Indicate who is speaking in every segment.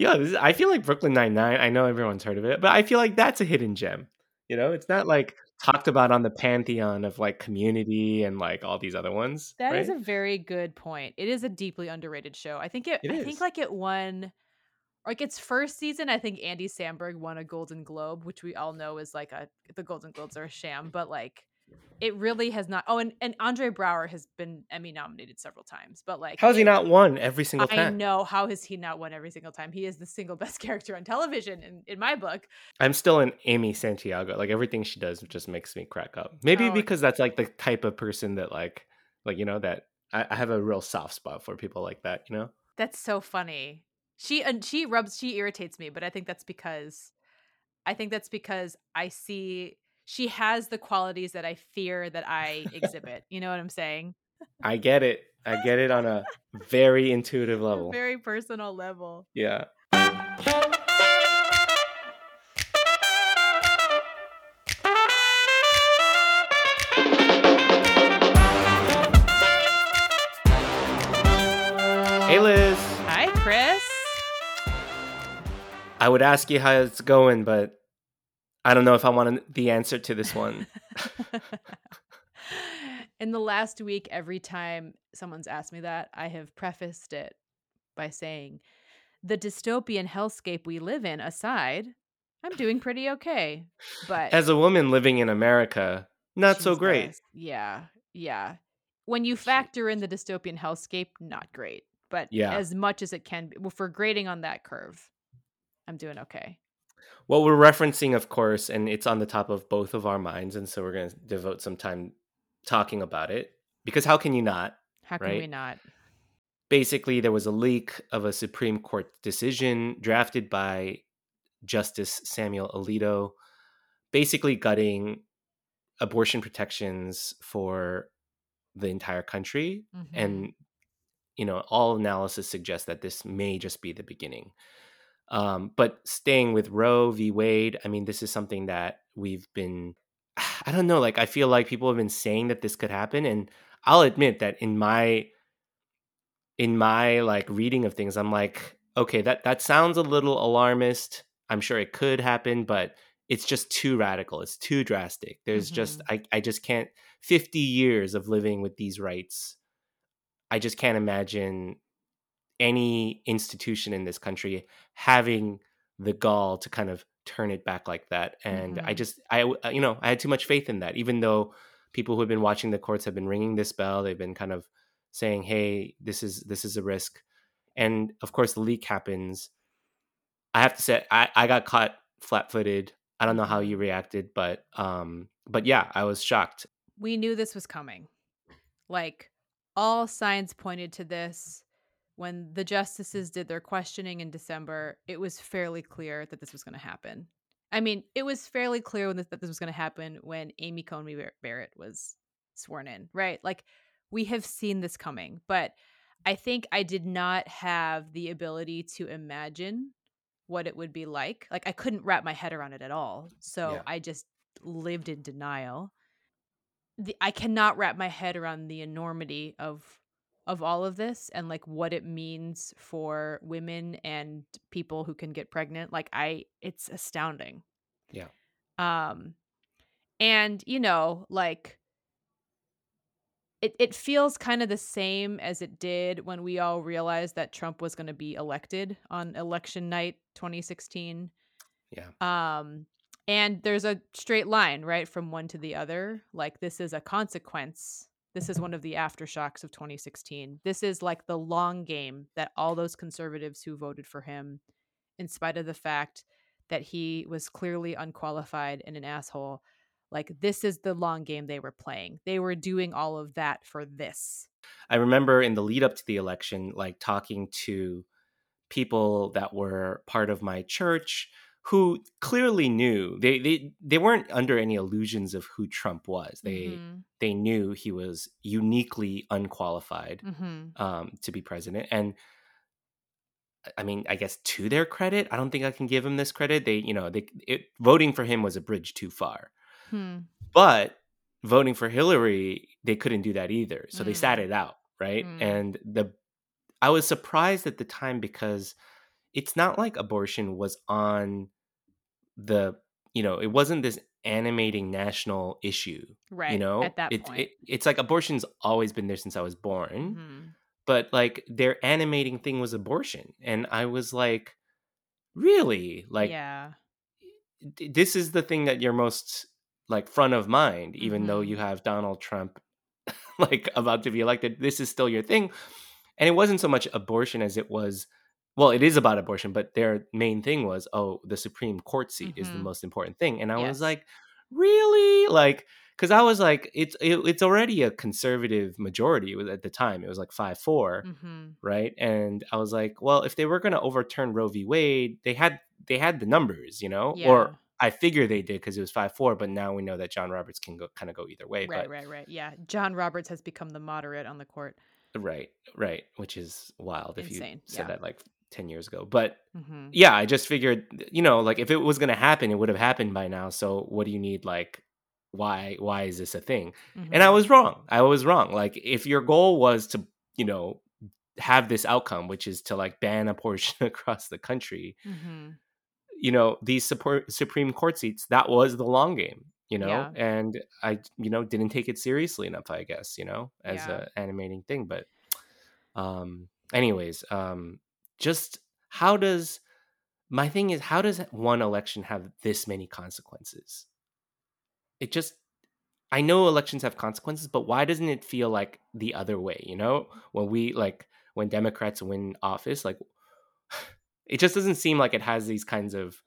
Speaker 1: Yeah, this is, I feel like Brooklyn Nine Nine. I know everyone's heard of it, but I feel like that's a hidden gem. You know, it's not like talked about on the pantheon of like Community and like all these other ones.
Speaker 2: That
Speaker 1: right?
Speaker 2: is a very good point. It is a deeply underrated show. I think it.
Speaker 1: It
Speaker 2: I
Speaker 1: is.
Speaker 2: think like it won, like its first season. I think Andy Samberg won a Golden Globe, which we all know is like a the Golden Globes are a sham, but like it really has not. Oh, and and Andre Braugher has been Emmy nominated several times, but like
Speaker 1: How's he not won every single time?
Speaker 2: I know how has he not won every single time? He is the single best character on television in, in my book.
Speaker 1: I'm still an Amy Santiago. Like everything she does just makes me crack up. Maybe
Speaker 2: Oh.
Speaker 1: because that's like the type of person that like like you know that I, I have a real soft spot for people like that. You know.
Speaker 2: That's so funny. She and she rubs she irritates me, but I think that's because I think that's because I see she has the qualities that I fear that I exhibit. You know what I'm saying?
Speaker 1: I get it. I get it on a very intuitive level.
Speaker 2: very personal level.
Speaker 1: Yeah. Hey Liz,
Speaker 2: Hi, Chris.
Speaker 1: I would ask you how it's going, but I don't know if I want the answer to this one.
Speaker 2: In the last week, every time someone's asked me that, I have prefaced it by saying, the dystopian hellscape we live in aside, I'm doing pretty okay. But
Speaker 1: As a woman living in America, not so great.
Speaker 2: Yeah, yeah. When you factor in the dystopian hellscape, not great. But
Speaker 1: Yeah.
Speaker 2: as much as it can be, well, for grading on that curve, I'm doing okay.
Speaker 1: What we're referencing, of course, and it's on the top of both of our minds, and so we're going to devote some time talking about it because how can you not?
Speaker 2: How can we not?
Speaker 1: Basically, there was a leak of a Supreme Court decision drafted by Justice Samuel Alito, basically gutting abortion protections for the entire country.
Speaker 2: Mhm.
Speaker 1: And, you know, all analysis suggests that this may just be the beginning. Um, but staying with Roe v. Wade, I mean, this is something that we've been, I don't know, like, I feel like people have been saying that this could happen. And I'll admit that in my, in my like reading of things, I'm like, okay, that, that sounds a little alarmist. I'm sure it could happen, but it's just too radical. It's too drastic. There's just, I, I just can't, 50 years of living with these rights. I just can't imagine any institution in this country having the gall to kind of turn it back like that and i
Speaker 2: Mhm.
Speaker 1: just i uh, you know i had too much faith in that even though people who have been watching the courts have been ringing this bell they've been kind of saying hey this is this is a risk and of course the leak happens i have to say i i got caught flat-footed i don't know how you reacted but um but yeah i was shocked
Speaker 2: we knew this was coming. Like all signs pointed to this. When the justices did their questioning in December, it was fairly clear that this was going to happen. I mean, it was fairly clear when this, that this was going to happen when Amy Coney Bar- Barrett was sworn in, right? Like we have seen this coming, but I think I did not have the ability to imagine what it would be like. Like I couldn't wrap my head around it at all. So
Speaker 1: Yeah.
Speaker 2: I just lived in denial the, I cannot wrap my head around the enormity of of all of this and like what it means for women and people who can get pregnant. Like I it's astounding.
Speaker 1: Yeah.
Speaker 2: Um and you know, like it, it feels kind of the same as it did when we all realized that Trump was going to be elected on election night 2016.
Speaker 1: Yeah.
Speaker 2: Um and there's a straight line, right, from one to the other. Like this is a consequence. This is one of the aftershocks of 2016. This is like the long game that all those conservatives who voted for him, in spite of the fact that he was clearly unqualified and an asshole, like this is the long game they were playing. They were doing all of that for this.
Speaker 1: I remember in the lead up to the election, like talking to people that were part of my church who clearly knew they they, they weren't under any illusions of who Trump was. They
Speaker 2: Mhm,
Speaker 1: they knew he was uniquely unqualified
Speaker 2: mhm.
Speaker 1: um, to be president. And I mean, I guess to their credit, I don't think I can give him this credit. They, you know, they it, voting for him was a bridge too far.
Speaker 2: Hmm.
Speaker 1: But voting for Hillary, they couldn't do that either. So they sat
Speaker 2: Mm.
Speaker 1: it out, right?
Speaker 2: Mm.
Speaker 1: And the I was surprised at the time because it's not like abortion was on the you know it wasn't this animating national issue
Speaker 2: right
Speaker 1: you know
Speaker 2: at that
Speaker 1: it,
Speaker 2: point.
Speaker 1: it it's like abortion's always been there since i was born
Speaker 2: Mhm.
Speaker 1: but like their animating thing was abortion and i was like really like
Speaker 2: yeah,
Speaker 1: d- this is the thing that you're most like front of mind even though
Speaker 2: Mhm.
Speaker 1: you have donald trump like about to be elected this is still your thing and it wasn't so much abortion as it was well it is about abortion but their main thing was oh the supreme court seat is the
Speaker 2: Mhm.
Speaker 1: most important thing and i was like really like because i was like it's it, it's already a conservative majority at the time it was like 5-4
Speaker 2: Mhm.
Speaker 1: right and i was like well if they were going to overturn roe v wade they had they had the numbers you know
Speaker 2: Yeah.
Speaker 1: or i figure they did because it was 5-4 but now we know that john roberts can go kind of go either way
Speaker 2: right,
Speaker 1: but
Speaker 2: right, right. Yeah, John Roberts has become the moderate on the court.
Speaker 1: right right which is wild if
Speaker 2: Insane,
Speaker 1: you said
Speaker 2: yeah.
Speaker 1: that like 10 years ago but
Speaker 2: hmm
Speaker 1: yeah i just figured you know like if it was going to happen it would have happened by now so what do you need like why why is this a thing and i
Speaker 2: Mm-hmm.
Speaker 1: was wrong i was wrong like if your goal was to you know have this outcome which is to like ban abortion across the country
Speaker 2: hmm
Speaker 1: you know these support supreme court seats that was the long game you know
Speaker 2: Yeah.
Speaker 1: and i you know didn't take it seriously enough i guess you know as
Speaker 2: Yeah.
Speaker 1: a animating thing but um anyways um just how does my thing is how does one election have this many consequences? It just i know elections have consequences but why doesn't it feel like the other way you know? When we like when democrats win office like it just doesn't seem like it has these kinds of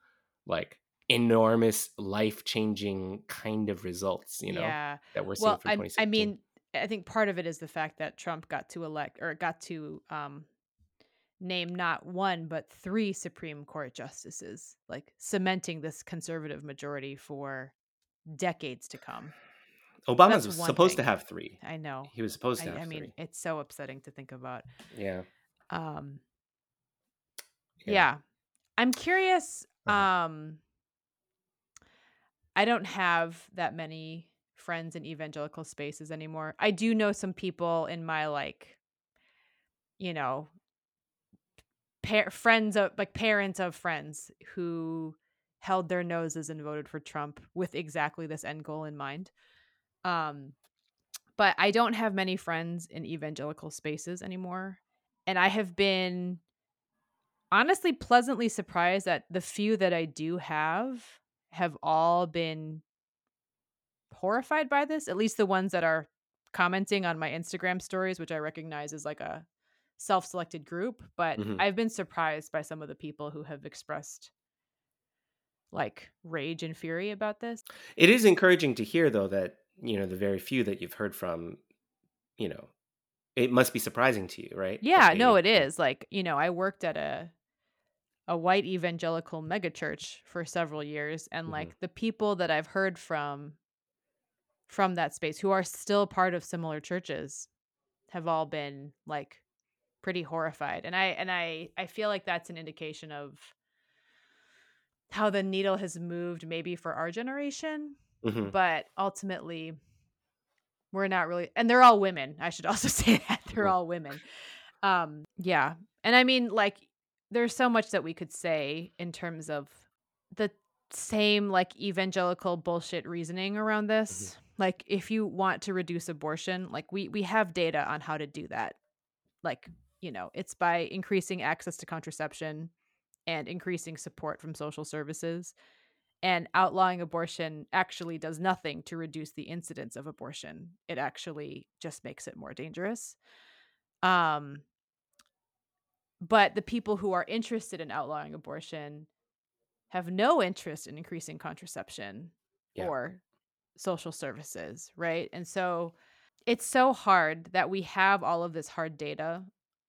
Speaker 1: like enormous life-changing kind of results you know
Speaker 2: yeah.
Speaker 1: that we're seeing
Speaker 2: Well,
Speaker 1: from
Speaker 2: I,
Speaker 1: 2016
Speaker 2: I mean, I think part of it is the fact that Trump got to elect or got to um, name not one but three Supreme Court justices, like cementing this conservative majority for decades to come.
Speaker 1: obama's
Speaker 2: one
Speaker 1: supposed to have three
Speaker 2: I know.
Speaker 1: he was supposed
Speaker 2: I,
Speaker 1: to have
Speaker 2: I mean,
Speaker 1: three
Speaker 2: it's so upsetting to think about.
Speaker 1: yeah
Speaker 2: Um,
Speaker 1: Yeah.
Speaker 2: yeah. I'm curious.
Speaker 1: Uh-huh.
Speaker 2: Um, I don't have that many friends in evangelical spaces anymore. I do know some people in my like, you know, friends of like parents of friends who held their noses and voted for Trump with exactly this end goal in mind. Um, but I don't have many friends in evangelical spaces anymore, and I have been honestly pleasantly surprised that the few that I do have have all been horrified by this, at least the ones that are commenting on my Instagram stories, which I recognize as like a self-selected group, but
Speaker 1: Mhm.
Speaker 2: I've been surprised by some of the people who have expressed like rage and fury about this.
Speaker 1: It is encouraging to hear, though, that you know the very few that you've heard from, you know, it must be surprising to you, right?
Speaker 2: Yeah, no, it is. Like, you know, I worked at a a white evangelical megachurch for several years and
Speaker 1: Mhm.
Speaker 2: like the people that I've heard from from that space who are still part of similar churches have all been like pretty horrified. And I and I I feel like that's an indication of how the needle has moved maybe for our generation,
Speaker 1: Mhm.
Speaker 2: but ultimately we're not really and they're all women. I should also say that they're all women. Um yeah. And I mean like there's so much that we could say in terms of the same like evangelical bullshit reasoning around this. Like if you want to reduce abortion, like we we have data on how to do that. Like, you know, it's by increasing access to contraception and increasing support from social services. And outlawing abortion actually does nothing to reduce the incidence of abortion. It actually just makes it more dangerous. Um but the people who are interested in outlawing abortion have no interest in increasing contraception
Speaker 1: Yeah.
Speaker 2: or social services, right? And so it's so hard that we have all of this hard data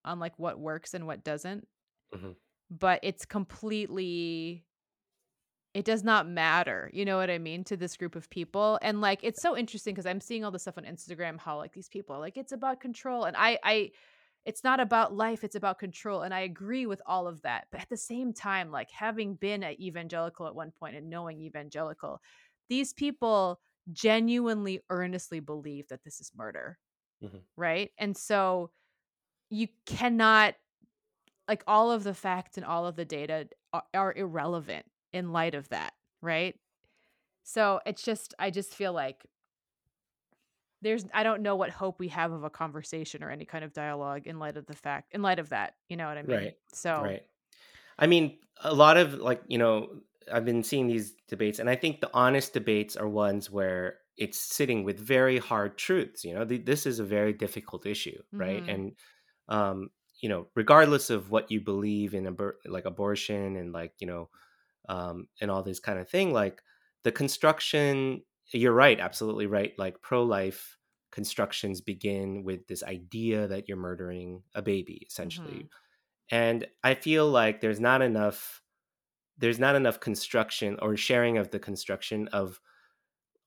Speaker 2: on like what works and what doesn't.
Speaker 1: Mhm.
Speaker 2: But it's completely it does not matter, you know what I mean, to this group of people. And like it's so interesting because I'm seeing all this stuff on Instagram how like these people are like it's about control and I I it's not about life, it's about control and I agree with all of that. But at the same time like having been at evangelical at one point and knowing evangelical, these people genuinely earnestly believe that this is murder.
Speaker 1: Mhm.
Speaker 2: Right? And so you cannot like all of the facts and all of the data are, are irrelevant in light of that, right? So it's just I just feel like there's I don't know what hope we have of a conversation or any kind of dialogue in light of the fact in light of that. You know what I mean?
Speaker 1: Right.
Speaker 2: So
Speaker 1: Right. I mean, a lot of like, you know, I've been seeing these debates, and I think the honest debates are ones where it's sitting with very hard truths. You know, th- this is a very difficult issue, right?
Speaker 2: mhm,
Speaker 1: And, um, you know, regardless of what you believe in, abor- like abortion and like, you know, um, and all this kind of thing, like the construction, you're right, absolutely right. Like pro life constructions begin with this idea that you're murdering a baby, essentially
Speaker 2: mhm,
Speaker 1: and i feel like there's not enough there's not enough construction or sharing of the construction of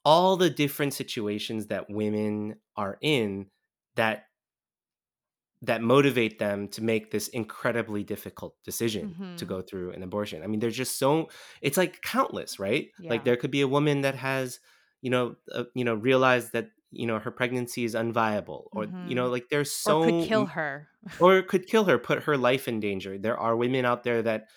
Speaker 1: all the different situations that women are in that that motivate them to make this incredibly difficult decision to
Speaker 2: mhm.
Speaker 1: go through an abortion. I mean, there's just so it's like countless, right? Like there could be a woman that has, you know, uh, you know, realized that you know her pregnancy is unviable, or you know,
Speaker 2: Mhm.
Speaker 1: like there's so
Speaker 2: Or could kill her.
Speaker 1: or could kill her, put her life in danger. There are women out there that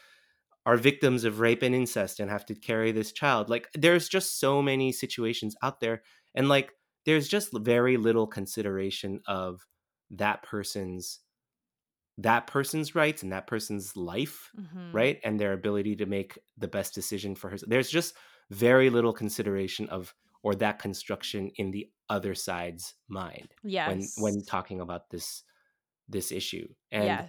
Speaker 1: are victims of rape and incest and have to carry this child. Like there's just so many situations out there and like there's just very little consideration of that person's that person's rights and that person's life,
Speaker 2: mhm.
Speaker 1: right? And their ability to make the best decision for her. There's just very little consideration of or that construction in the other side's mind when when talking about this this issue. And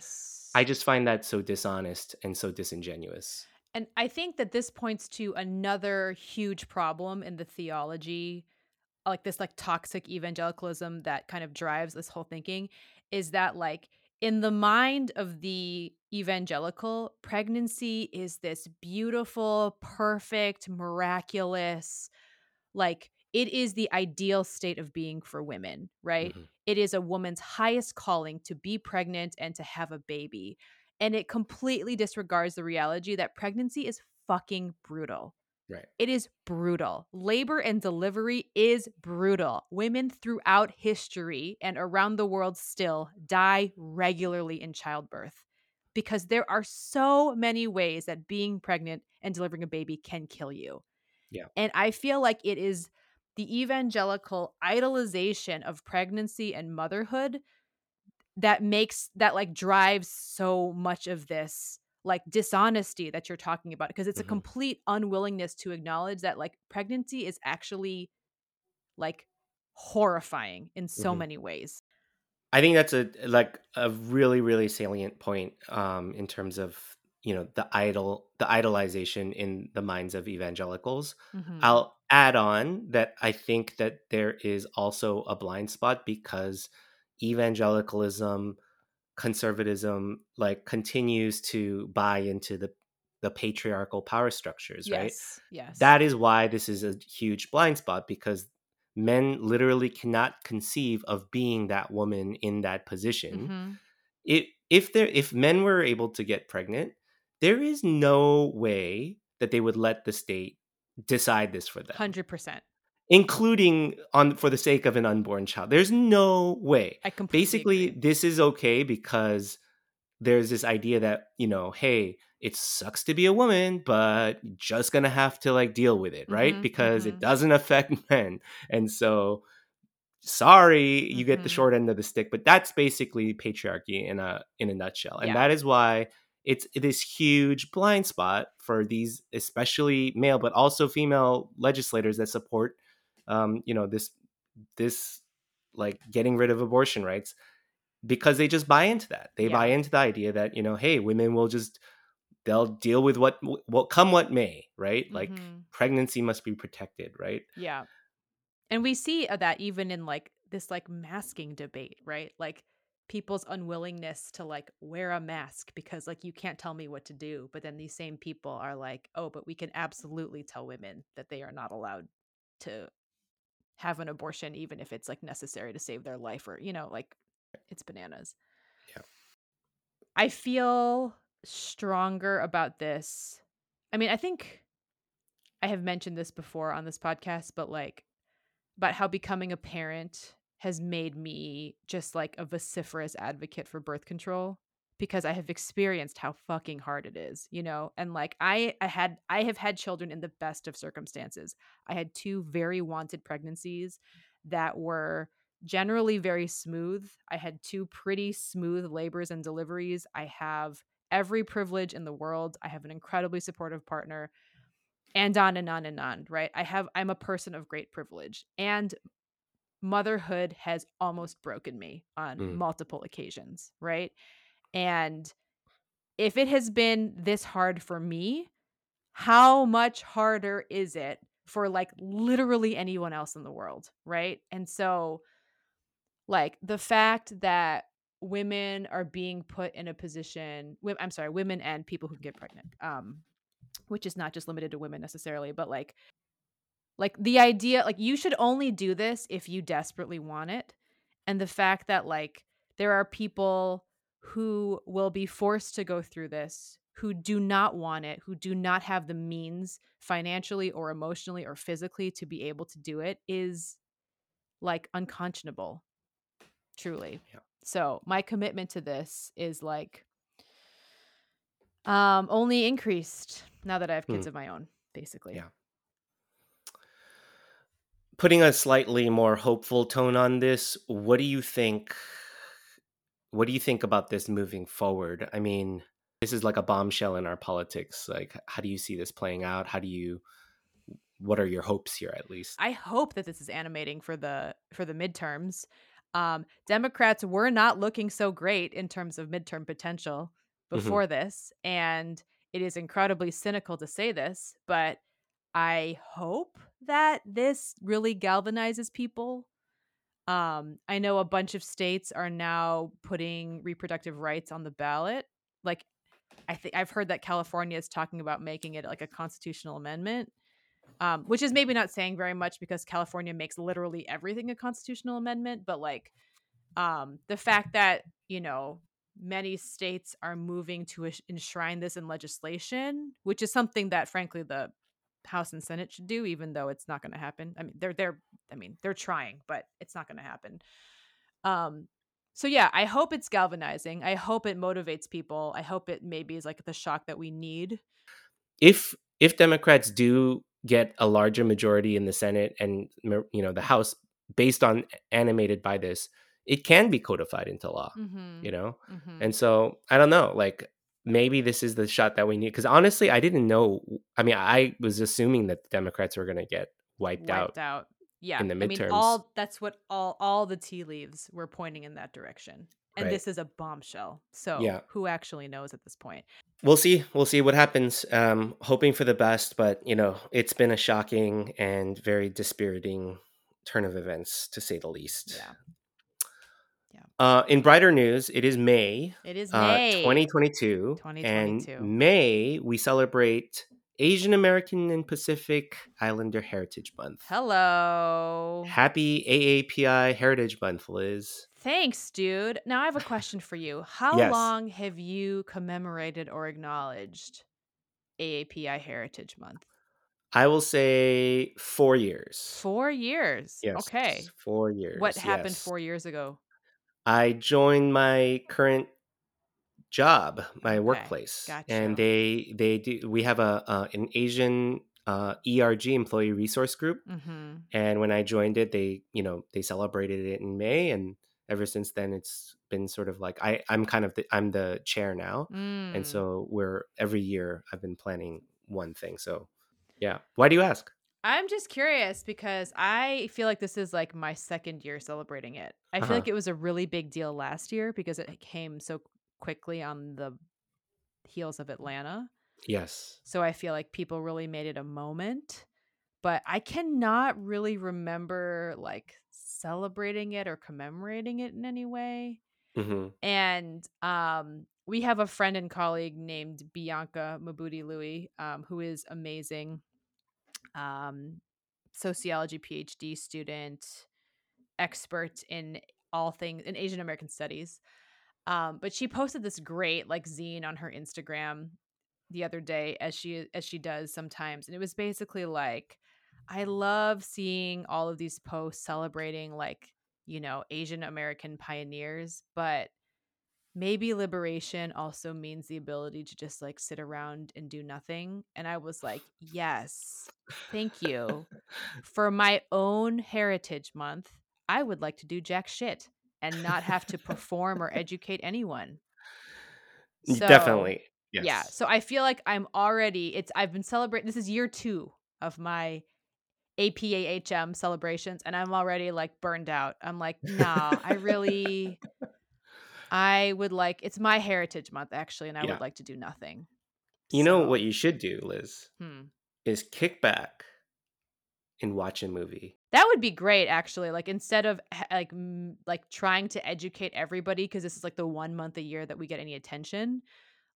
Speaker 1: I just find that so dishonest and so disingenuous.
Speaker 2: And I think that this points to another huge problem in the theology, like this like toxic evangelicalism that kind of drives this whole thinking is that like in the mind of the evangelical, pregnancy is this beautiful, perfect, miraculous, like it is the ideal state of being for women, right?
Speaker 1: Mhm.
Speaker 2: It is a woman's highest calling to be pregnant and to have a baby. And it completely disregards the reality that pregnancy is fucking brutal.
Speaker 1: Right.
Speaker 2: It is brutal. Labor and delivery is brutal. Women throughout history and around the world still die regularly in childbirth because there are so many ways that being pregnant and delivering a baby can kill you.
Speaker 1: Yeah.
Speaker 2: And I feel like it is the evangelical idolization of pregnancy and motherhood that makes that like drives so much of this like dishonesty that you're talking about because it's a
Speaker 1: Mhm.
Speaker 2: complete unwillingness to acknowledge that like pregnancy is actually like horrifying in so
Speaker 1: Mhm.
Speaker 2: many ways.
Speaker 1: I think that's a like a really really salient point um in terms of you know the idol the idolization in the minds of evangelicals.
Speaker 2: Mhm.
Speaker 1: I'll add on that I think that there is also a blind spot because evangelicalism conservatism like continues to buy into the the patriarchal power structures, right?
Speaker 2: Yes. Yes.
Speaker 1: That is why this is a huge blind spot because men literally cannot conceive of being that woman in that position.
Speaker 2: Mhm.
Speaker 1: It, if there if men were able to get pregnant, there is no way that they would let the state decide this for them,
Speaker 2: 100%.
Speaker 1: Including on for the sake of an unborn child. There's no way.
Speaker 2: I completely
Speaker 1: Basically,
Speaker 2: agree.
Speaker 1: this is okay because there's this idea that you know hey it sucks to be a woman but you're just gonna have to like deal with it right
Speaker 2: Mhm.
Speaker 1: because it
Speaker 2: Mhm.
Speaker 1: doesn't affect men and so sorry you get the
Speaker 2: Mhm.
Speaker 1: short end of the stick but that's basically patriarchy in a in a nutshell and
Speaker 2: Yeah.
Speaker 1: that is why it's this huge blind spot for these especially male but also female legislators that support um you know this this like getting rid of abortion rights because they just buy into that. They buy into the idea that you know, hey, women will just they'll deal with what what come what may, right? Like
Speaker 2: Mhm.
Speaker 1: pregnancy must be protected, right?
Speaker 2: Yeah. And we see uh, that even in like this like masking debate, right? Like people's unwillingness to like wear a mask because like you can't tell me what to do, but then these same people are like, "Oh, but we can absolutely tell women that they are not allowed to have an abortion even if it's like necessary to save their life or, you know, like it's bananas."
Speaker 1: Yeah.
Speaker 2: I feel stronger about this. I mean, I think I have mentioned this before on this podcast, but like about how becoming a parent has made me just like a vociferous advocate for birth control because I have experienced how fucking hard it is, you know? And like I I had I have had children in the best of circumstances. I had two very wanted pregnancies that were generally very smooth. I had two pretty smooth labors and deliveries. I have every privilege in the world. I have an incredibly supportive partner and on and on and on, right? I have I'm a person of great privilege and motherhood has almost broken me on
Speaker 1: Mm.
Speaker 2: multiple occasions, right? And if it has been this hard for me, how much harder is it for like literally anyone else in the world, right? And so like the fact that women are being put in a position I'm sorry, women and people who get pregnant. Um which is not just limited to women necessarily, but like like the idea like you should only do this if you desperately want it. And the fact that like there are people who will be forced to go through this who do not want it, who do not have the means financially or emotionally or physically to be able to do it is like unconscionable. Truly.
Speaker 1: Yeah.
Speaker 2: So, my commitment to this is like um only increased now that I have kids
Speaker 1: Hmm.
Speaker 2: of my own, basically.
Speaker 1: Yeah. Putting a slightly more hopeful tone on this, what do you think? What do you think about this moving forward? I mean, this is like a bombshell in our politics. Like, how do you see this playing out? How do you? What are your hopes here, at least?
Speaker 2: I hope that this is animating for the for the midterms. Um, Democrats were not looking so great in terms of midterm potential
Speaker 1: Mhm.
Speaker 2: before this, and it is incredibly cynical to say this, but I hope that this really galvanizes people. Um, I know a bunch of states are now putting reproductive rights on the ballot. Like, I think I've heard that California is talking about making it like a constitutional amendment um, which is maybe not saying very much because California makes literally everything a constitutional amendment, but like um, the fact that you know many states are moving to enshrine this in legislation, which is something that frankly the House and Senate should do, even though it's not going to happen. I mean, they're they're I mean they're trying, but it's not going to happen. Um, so yeah, I hope it's galvanizing. I hope it motivates people. I hope it maybe is like the shock that we need.
Speaker 1: if if Democrats do get a larger majority in the Senate and you know the House based on animated by this, it can be codified into law.
Speaker 2: Mm-hmm.
Speaker 1: You know,
Speaker 2: mm-hmm.
Speaker 1: and so I don't know, like maybe this is the shot that we need. Because honestly, I didn't know. I mean, I was assuming that the Democrats were going to get wiped,
Speaker 2: wiped
Speaker 1: out.
Speaker 2: out. Yeah,
Speaker 1: in the
Speaker 2: I mean,
Speaker 1: midterms.
Speaker 2: all that's what all all the tea leaves were pointing in that direction, and
Speaker 1: Right.
Speaker 2: this is a bombshell. So,
Speaker 1: Yeah.
Speaker 2: who actually knows at this point?
Speaker 1: We'll see. We'll see what happens. Um, hoping for the best, but you know, it's been a shocking and very dispiriting turn of events, to say the least.
Speaker 2: Yeah,
Speaker 1: Uh, in brighter news, it is May,
Speaker 2: it is
Speaker 1: uh,
Speaker 2: May
Speaker 1: 2022,
Speaker 2: 2022.
Speaker 1: and May we celebrate Asian American and Pacific Islander Heritage Month.
Speaker 2: Hello.
Speaker 1: Happy AAPI Heritage Month, Liz.
Speaker 2: Thanks, dude. Now I have a question for you. How
Speaker 1: Yes.
Speaker 2: long have you commemorated or acknowledged AAPI Heritage Month?
Speaker 1: I will say four years.
Speaker 2: Four years.
Speaker 1: Yes.
Speaker 2: Okay.
Speaker 1: Four years.
Speaker 2: What happened
Speaker 1: yes.
Speaker 2: four years ago?
Speaker 1: I joined my current job, my
Speaker 2: Okay,
Speaker 1: workplace,
Speaker 2: got
Speaker 1: and they they do. We have a uh, an Asian uh, ERG employee resource group,
Speaker 2: Mm-hmm.
Speaker 1: and when I joined it, they you know they celebrated it in May, and ever since then it's been sort of like I I'm kind of the, I'm the chair now,
Speaker 2: Mm.
Speaker 1: and so we're every year I've been planning one thing. So yeah, why do you ask?
Speaker 2: I'm just curious because I feel like this is like my second year celebrating it. I feel
Speaker 1: Uh-huh.
Speaker 2: like it was a really big deal last year because it came so quickly on the heels of Atlanta.
Speaker 1: Yes.
Speaker 2: So I feel like people really made it a moment. But I cannot really remember like celebrating it or commemorating it in any way.
Speaker 1: hmm
Speaker 2: And um, we have a friend and colleague named Bianca Mabute Louie, um, who is amazing. Um, sociology PhD student, expert in all things in Asian American studies. Um, but she posted this great like zine on her Instagram the other day, as she as she does sometimes, and it was basically like, I love seeing all of these posts celebrating like you know Asian American pioneers, but maybe liberation also means the ability to just like sit around and do nothing. And I was like, yes, thank you. For my own Heritage Month, I would like to do jack shit and not have to perform or educate anyone. So,
Speaker 1: Definitely. Yes.
Speaker 2: yeah. So I feel like I'm already, it's, I've been celebrating, this is year two of my APAHM celebrations, and I'm already like burned out. I'm like, nah, I really, I would like, it's my Heritage Month actually, and I
Speaker 1: Yeah.
Speaker 2: would like to do nothing.
Speaker 1: You know what you should do, Liz,
Speaker 2: hmm.
Speaker 1: is kick back and watch a movie.
Speaker 2: That would be great, actually. Like instead of like m- like trying to educate everybody, because this is like the one month a year that we get any attention.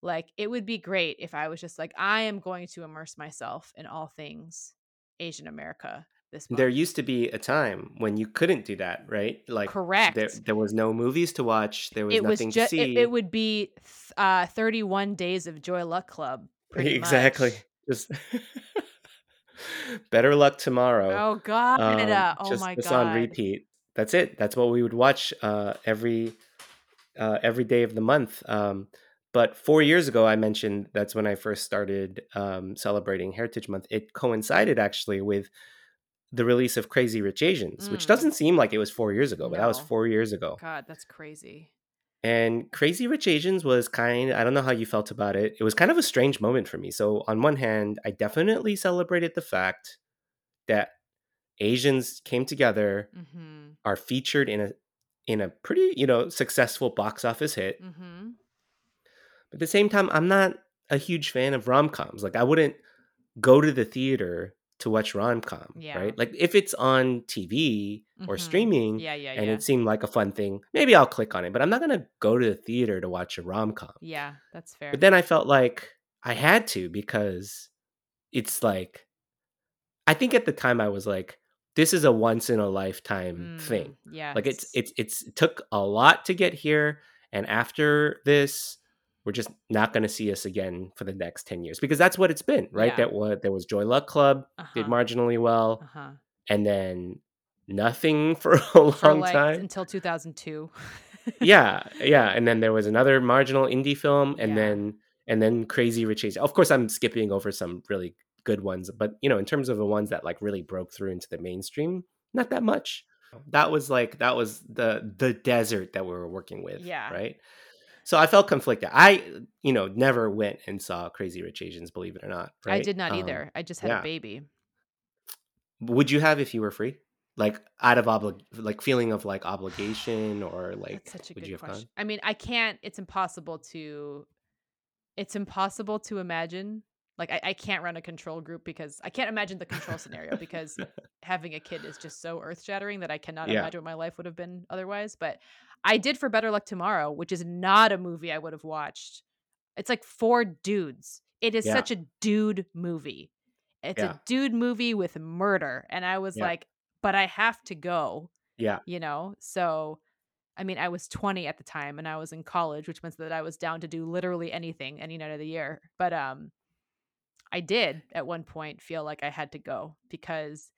Speaker 2: Like it would be great if I was just like, I am going to immerse myself in all things Asian America this month.
Speaker 1: There used to be a time when you couldn't do that, right? Like
Speaker 2: Correct.
Speaker 1: there there was no movies to watch, there was
Speaker 2: it was
Speaker 1: nothing to see.
Speaker 2: it would be th- uh 31 days of Joy Luck Club. Pretty
Speaker 1: exactly.
Speaker 2: much.
Speaker 1: Just better luck tomorrow.
Speaker 2: Oh God!
Speaker 1: um,
Speaker 2: uh, oh
Speaker 1: just,
Speaker 2: my
Speaker 1: just
Speaker 2: God!
Speaker 1: on repeat. That's it. That's what we would watch uh, every uh, every day of the month. Um, but four years ago, I mentioned that's when I first started um, celebrating Heritage Month. It coincided actually with the release of Crazy Rich Asians, which
Speaker 2: Mm.
Speaker 1: doesn't seem like it was four years ago, but that was four years ago.
Speaker 2: God, that's crazy.
Speaker 1: And Crazy Rich Asians was kind I don't know how you felt about it. It was kind of a strange moment for me. So on one hand, I definitely celebrated the fact that Asians came together,
Speaker 2: Mm-hmm.
Speaker 1: are featured in a in a pretty, you know, successful box office hit.
Speaker 2: Mm-hmm.
Speaker 1: But at the same time, I'm not a huge fan of rom-coms. Like I wouldn't go to the theater to watch rom-com,
Speaker 2: Yeah.
Speaker 1: right? Like if it's on TV or
Speaker 2: Mhm.
Speaker 1: streaming
Speaker 2: Yeah, yeah,
Speaker 1: and
Speaker 2: yeah.
Speaker 1: it seemed like a fun thing, maybe I'll click on it, but I'm not to go to the theater to watch a rom-com.
Speaker 2: Yeah, that's fair.
Speaker 1: But then I felt like I had to because it's like I think at the time I was like this is a once in a lifetime thing.
Speaker 2: Mm, Yeah.
Speaker 1: Like it's it's it's it took a lot to get here and after this we're just not going to see us again for the next 10 years because that's what it's been, right?
Speaker 2: Yeah.
Speaker 1: That what there was Joy Luck Club did
Speaker 2: uh-huh.
Speaker 1: marginally well
Speaker 2: uh-huh.
Speaker 1: and then nothing for a long
Speaker 2: For like
Speaker 1: time.
Speaker 2: until 2002.
Speaker 1: yeah, yeah, and then there was another marginal indie film, and
Speaker 2: Yeah.
Speaker 1: then and then Crazy Rich Asians. Of course, I'm skipping over some really good ones, but you know, in terms of the ones that like really broke through into the mainstream, not that much. That was like that was the the desert that we were working with,
Speaker 2: Yeah.
Speaker 1: right? So I felt conflicted. I, you know, never went and saw Crazy Rich Asians, believe it or not.
Speaker 2: I did not
Speaker 1: Um,
Speaker 2: either. I just had
Speaker 1: yeah.
Speaker 2: a baby.
Speaker 1: would you have if you were free? Like out of obli- like feeling of like obligation, or like
Speaker 2: That's such a
Speaker 1: would
Speaker 2: good
Speaker 1: you have
Speaker 2: question.
Speaker 1: gone?
Speaker 2: I mean, I can't. It's impossible to. It's impossible to imagine. Like, I, I can't run a control group because I can't imagine the control scenario because having a kid is just so earth shattering that I cannot
Speaker 1: Yeah.
Speaker 2: imagine what my life would have been otherwise. But I did for Better Luck Tomorrow, which is not a movie I would have watched. It's like four dudes. It is
Speaker 1: Yeah.
Speaker 2: such a dude movie. It's
Speaker 1: Yeah.
Speaker 2: a dude movie with murder. And I was like, but I have to go
Speaker 1: Yeah,
Speaker 2: you know so i mean i was 20 at the time and i was in college which means that i was down to do literally anything any night of the year but um i did at one point feel like i had to go because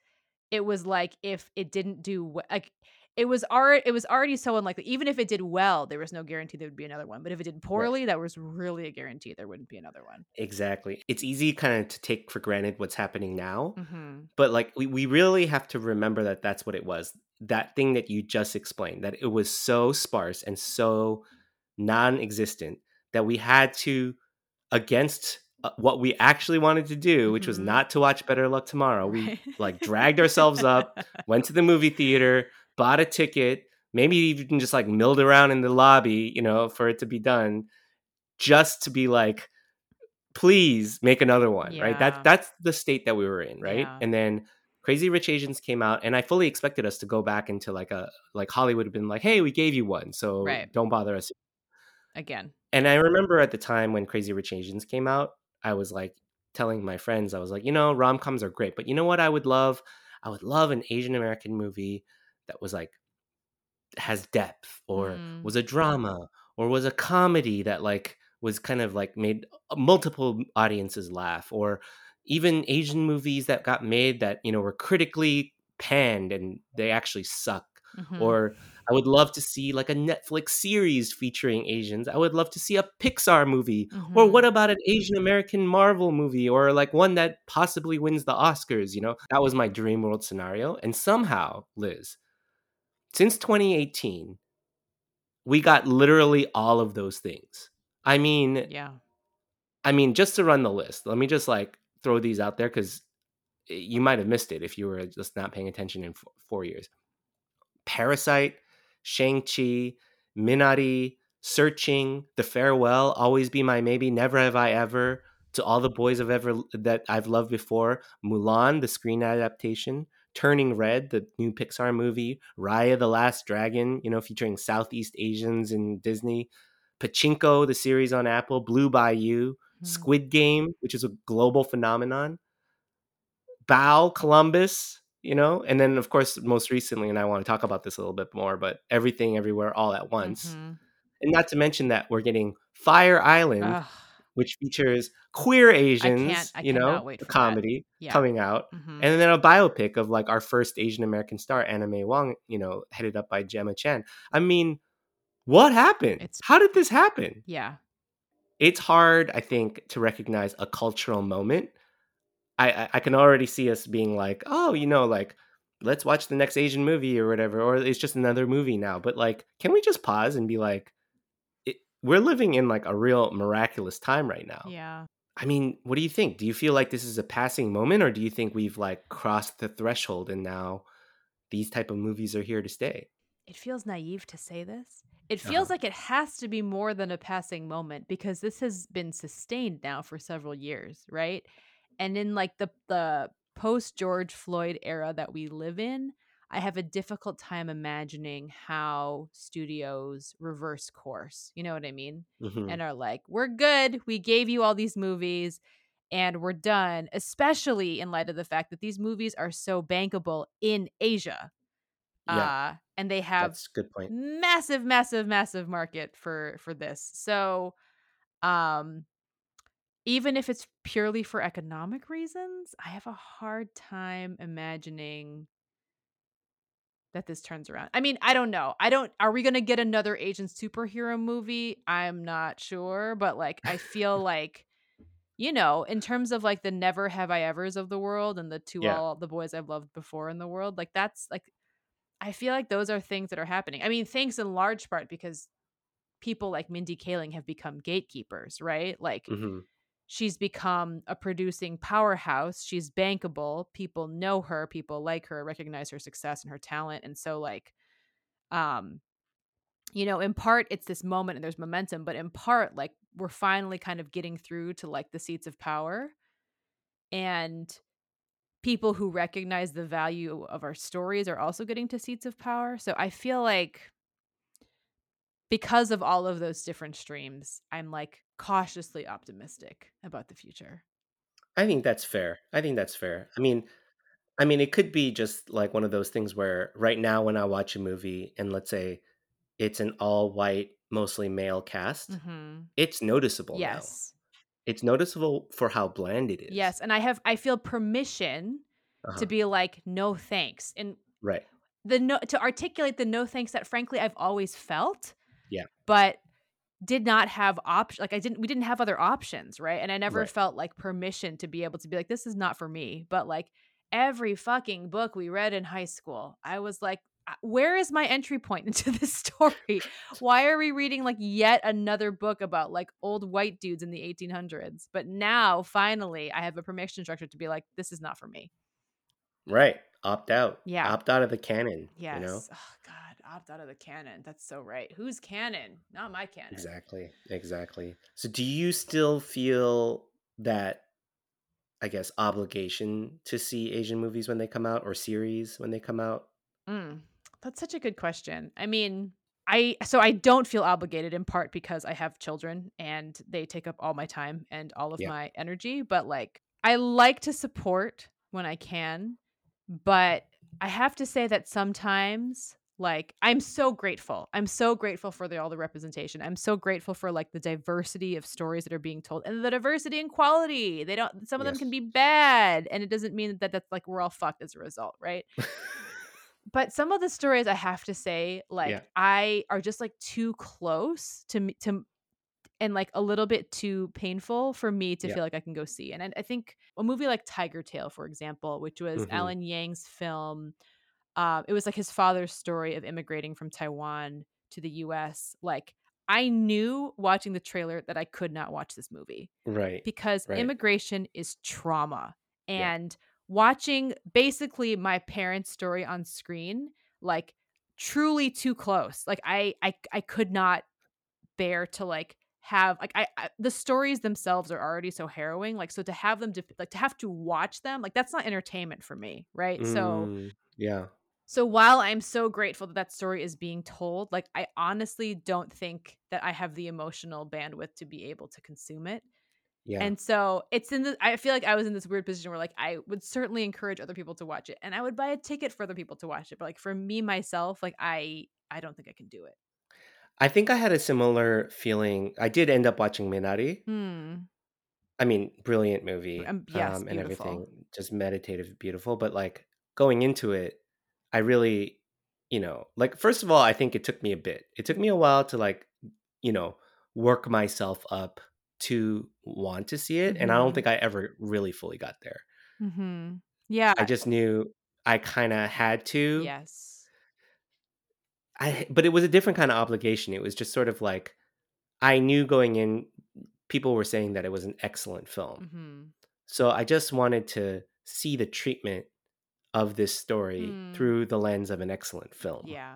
Speaker 2: it was like if it didn't do like it was already it was already so unlikely even if it did well there was no guarantee there would be another one but if it did poorly that was really a guarantee there wouldn't be another one
Speaker 1: exactly. It's easy kind of to take for granted what's happening now,
Speaker 2: mm-hmm.
Speaker 1: but like we, we really have to remember that that's what it was. That thing that you just explained, that it was so sparse and so non existent that we had to, against what we actually wanted to do, which was
Speaker 2: Mhm.
Speaker 1: not to watch Better Luck Tomorrow, we like dragged ourselves up, went to the movie theater, bought a ticket, maybe even just like milled around in the lobby, you know, for it to be done, just to be like, please make another one, right? That that's the state that we were in, right?
Speaker 2: Yeah.
Speaker 1: And then Crazy Rich Asians came out, and I fully expected us to go back into like a like Hollywood have been like, hey, we gave you one, so
Speaker 2: Right.
Speaker 1: don't bother us.
Speaker 2: again
Speaker 1: And I remember at the time when Crazy Rich Asians came out, I was like telling my friends, I was like, you know, rom coms are great, but you know what I would love? I would love an Asian American movie that was like has depth or
Speaker 2: Mm.
Speaker 1: was a drama or was a comedy that like was kind of like made multiple audiences laugh or even Asian movies that got made that, you know, were critically panned and they actually suck
Speaker 2: Mhm.
Speaker 1: or I would love to see like a Netflix series featuring Asians. I would love to see a Pixar movie. Mm-hmm. Or what mm-hmm. about an Asian American Marvel movie or like one that possibly wins the Oscars, you know? That was my dream world scenario. And somehow, Liz, since 2018, we got literally all of those things. I mean,
Speaker 2: yeah.
Speaker 1: I mean, just to run the list, let me just like throw these out there because you might have missed it if you were just not paying attention in four years. Parasite, Shang-Chi, Minari, Searching, The Farewell, Always Be My Maybe, Never Have I Ever, To All the Boys I've Ever That I've Loved Before, Mulan, the screen adaptation, Turning Red, the new Pixar movie, Raya the Last Dragon, you know, featuring Southeast Asians in Disney, Pachinko, the series on Apple, Blue Bayou, mm-hmm. Squid Game, which is a global phenomenon, Bao, Columbus, you know, and then of course most recently, and I want to talk about this a little bit more, but everything everywhere all at once. Mm-hmm. And not to mention that we're getting Fire Island, Ugh. which features queer Asians, I can't, I you know, a comedy yeah. coming out, mm-hmm. and then a biopic of like our first Asian American star, Anna May Wong, you know, headed up by Gemma Chan. I mean, what happened? It's, How did this happen?
Speaker 2: Yeah.
Speaker 1: It's hard, I think, to recognize a cultural moment I, I can already see us being like, oh, you know, like let's watch the next Asian movie or whatever, or it's just another movie now. But like, can we just pause and be like, it, we're living in like a real miraculous time right now.
Speaker 2: Yeah.
Speaker 1: I mean, what do you think? Do you feel like this is a passing moment, or do you think we've like crossed the threshold and now these type of movies are here to stay?
Speaker 2: It feels naive to say this. It feels uh-huh. like it has to be more than a passing moment because this has been sustained now for several years, right? And in like the the post George Floyd era that we live in, I have a difficult time imagining how studios reverse course. You know what I mean? Mm-hmm. And are like, "We're good. We gave you all these movies." And we're done, especially in light of the fact that these movies are so bankable in Asia. Yeah. Uh, and they have
Speaker 1: good point.
Speaker 2: massive, massive, massive market for for this. So um even if it's purely for economic reasons, I have a hard time imagining that this turns around. I mean, I don't know. I don't are we going to get another Asian superhero movie? I'm not sure, but like I feel like you know, in terms of like the never have I ever's of the world and the two yeah. all the boys I've loved before in the world, like that's like I feel like those are things that are happening. I mean, thanks in large part because people like Mindy Kaling have become gatekeepers, right? Like mm-hmm she's become a producing powerhouse. She's bankable. People know her, people like her, recognize her success and her talent. And so like um you know, in part it's this moment and there's momentum, but in part like we're finally kind of getting through to like the seats of power and people who recognize the value of our stories are also getting to seats of power. So I feel like because of all of those different streams, I'm like cautiously optimistic about the future.
Speaker 1: I think that's fair. I think that's fair. I mean, I mean, it could be just like one of those things where right now, when I watch a movie and let's say it's an all white, mostly male cast, mm-hmm. it's noticeable. Yes. Now. It's noticeable for how bland it is.
Speaker 2: Yes. And I have, I feel permission uh-huh. to be like, no thanks. And
Speaker 1: right.
Speaker 2: The no, to articulate the no thanks that frankly I've always felt.
Speaker 1: Yeah.
Speaker 2: But did not have option like I didn't we didn't have other options, right? And I never right. felt like permission to be able to be like this is not for me. But like every fucking book we read in high school, I was like uh, where is my entry point into this story? Why are we reading like yet another book about like old white dudes in the 1800s? But now finally I have a permission structure to be like this is not for me.
Speaker 1: Right. Opt out.
Speaker 2: Yeah.
Speaker 1: Opt out of the canon.
Speaker 2: Yes.
Speaker 1: You know?
Speaker 2: Oh god opt out of the canon. That's so right. Who's canon? Not my canon.
Speaker 1: Exactly. Exactly. So do you still feel that I guess obligation to see Asian movies when they come out or series when they come out?
Speaker 2: Mm, that's such a good question. I mean, I so I don't feel obligated in part because I have children and they take up all my time and all of yeah. my energy, but like I like to support when I can, but I have to say that sometimes like i'm so grateful i'm so grateful for the all the representation i'm so grateful for like the diversity of stories that are being told and the diversity and quality they don't some of yes. them can be bad and it doesn't mean that that's like we're all fucked as a result right but some of the stories I have to say, like
Speaker 1: Yeah.
Speaker 2: I are just like too close to me to and like a little bit too painful for me to
Speaker 1: Yeah.
Speaker 2: feel like I can go see. And I, I think a movie like Tiger Tail, for example, which was
Speaker 1: Mhm.
Speaker 2: Alan Yang's film, uh, it was like his father's story of immigrating from Taiwan to the U.S. Like I knew watching the trailer that I could not watch this movie
Speaker 1: Right.
Speaker 2: because
Speaker 1: Right.
Speaker 2: immigration is trauma
Speaker 1: Yeah.
Speaker 2: and watching basically my parents' story on screen like truly too close like I I I could not bear to like have like I, I the stories themselves are already so harrowing like so to have them dep like to have to watch them like that's not entertainment for me right so
Speaker 1: Mm, yeah.
Speaker 2: So while I'm so grateful that that story is being told like I honestly don't think that I have the emotional bandwidth to be able to consume it
Speaker 1: Yeah.
Speaker 2: and so it's in the I feel like I was in this weird position where like I would certainly encourage other people to watch it and I would buy a ticket for other people to watch it. But like for me myself, like I I don't think I can do it.
Speaker 1: I think I had a similar feeling. I did end up watching Minari.
Speaker 2: Hmm.
Speaker 1: I mean, brilliant movie,
Speaker 2: Um, yes,
Speaker 1: um, and
Speaker 2: beautiful.
Speaker 1: everything, just meditative, beautiful. But like going into it, I really, you know, like first of all, I think it took me a bit. It took me a while to like, you know, work myself up to want to see it, and I don't
Speaker 2: Mhm.
Speaker 1: think I ever really fully got there.
Speaker 2: Mm-hmm. Yeah.
Speaker 1: I just knew I kind of had to.
Speaker 2: yes.
Speaker 1: I but it was a different kind of obligation. It was just sort of like I knew going in people were saying that it was an excellent film.
Speaker 2: Mm-hmm.
Speaker 1: So I just wanted to see the treatment of this story
Speaker 2: Mm.
Speaker 1: through the lens of an excellent film.
Speaker 2: Yeah.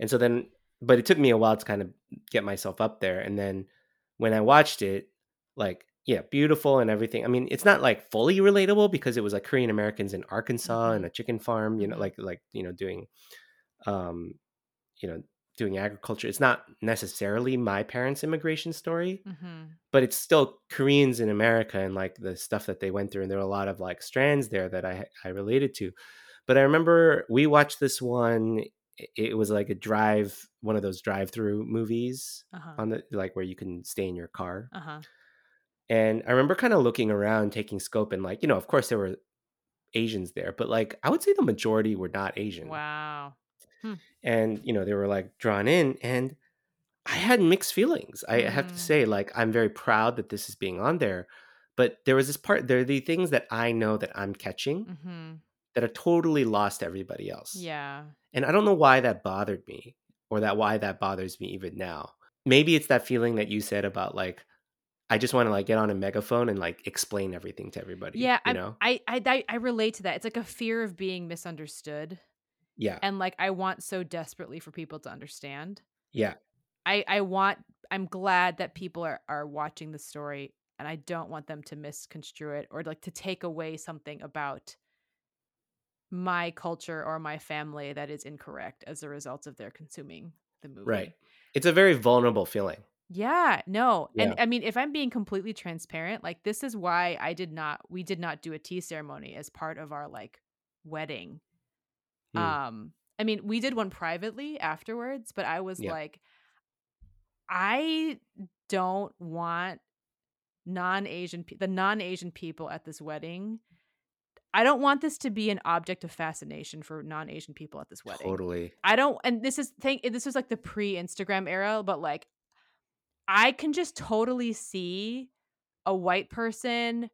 Speaker 1: And so then but it took me a while to kind of get myself up there and then when I watched it like yeah, beautiful and everything. I mean, it's not like fully relatable because it was like Korean Americans in Arkansas and a chicken farm, you know,
Speaker 2: Mhm.
Speaker 1: like like you know doing um you know doing agriculture. It's not necessarily my parents' immigration story,
Speaker 2: Mm-hmm.
Speaker 1: but it's still Koreans in America and like the stuff that they went through. And there were a lot of like strands there that I I related to. But I remember we watched this one. It was like a drive, one of those drive-through movies
Speaker 2: Uh-huh.
Speaker 1: on the like where you can stay in your car.
Speaker 2: Uh-huh.
Speaker 1: And I remember kind of looking around, taking scope, and like you know, of course there were Asians there, but like I would say the majority were not Asian.
Speaker 2: Wow.
Speaker 1: And you know they were like drawn in and i had mixed feelings i have to
Speaker 2: Mm.
Speaker 1: say like i'm very proud that this is being on there but there was this part there are the things that i know that i'm catching
Speaker 2: Mm-hmm.
Speaker 1: that are totally lost to everybody else
Speaker 2: Yeah.
Speaker 1: and i don't know why that bothered me or that why that bothers me even now maybe it's that feeling that you said about like i just want to like get on a megaphone and like explain everything to everybody
Speaker 2: Yeah.
Speaker 1: you
Speaker 2: I,
Speaker 1: know
Speaker 2: I I I I relate to that. It's like a fear of being misunderstood.
Speaker 1: Yeah
Speaker 2: And like I want so desperately for people to understand.
Speaker 1: yeah
Speaker 2: I I want I'm glad that people are are watching the story and I don't want them to misconstrue it or like to take away something about my culture or my family that is incorrect as a result of their consuming the movie.
Speaker 1: right it's a very vulnerable feeling
Speaker 2: Yeah, no.
Speaker 1: Yeah.
Speaker 2: And I mean if I'm being completely transparent, like this is why I did not we did not do a tea ceremony as part of our like wedding.
Speaker 1: Hmm.
Speaker 2: Um I mean, we did one privately afterwards, but I was
Speaker 1: Yeah.
Speaker 2: like I don't want non-Asian pe- the non-Asian people at this wedding. I don't want this to be an object of fascination for non-Asian people at this wedding.
Speaker 1: totally
Speaker 2: I don't and this is think this was like the pre-Instagram era, but like I can just totally see a white person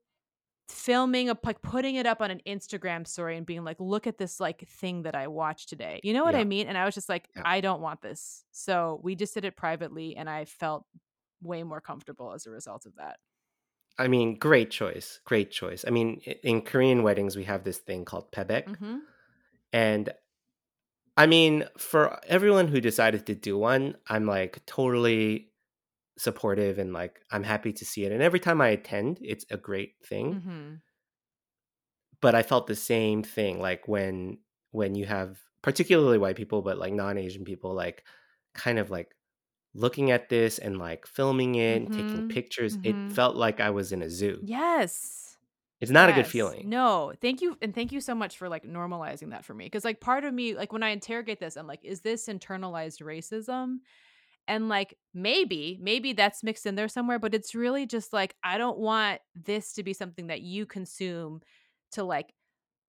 Speaker 2: filming a like putting it up on an Instagram story and being like, look at this like thing that I watched today. You know what I mean? And I was just like,
Speaker 1: Yeah.
Speaker 2: I don't want this. So we just did it privately and I felt way more comfortable as a result of that.
Speaker 1: I mean, great choice. Great choice. I mean, in Korean weddings, we have this thing called pebek.
Speaker 2: Mm-hmm.
Speaker 1: And I mean, for everyone who decided to do one, I'm like totally supportive and like I'm happy to see it. And every time I attend, it's a great thing.
Speaker 2: Mm-hmm.
Speaker 1: But I felt the same thing like when when you have particularly white people but like non-Asian people like kind of like looking at this and like filming it and taking
Speaker 2: Mhm,
Speaker 1: pictures.
Speaker 2: mhm.
Speaker 1: It felt like I was in a zoo.
Speaker 2: Yes.
Speaker 1: It's not a good feeling.
Speaker 2: No, thank you, and thank you so much for like normalizing that for me. Because like part of me, like when I interrogate this, I'm like, is this internalized racism? And like maybe, maybe that's mixed in there somewhere, but it's really just like I don't want this to be something that you consume to like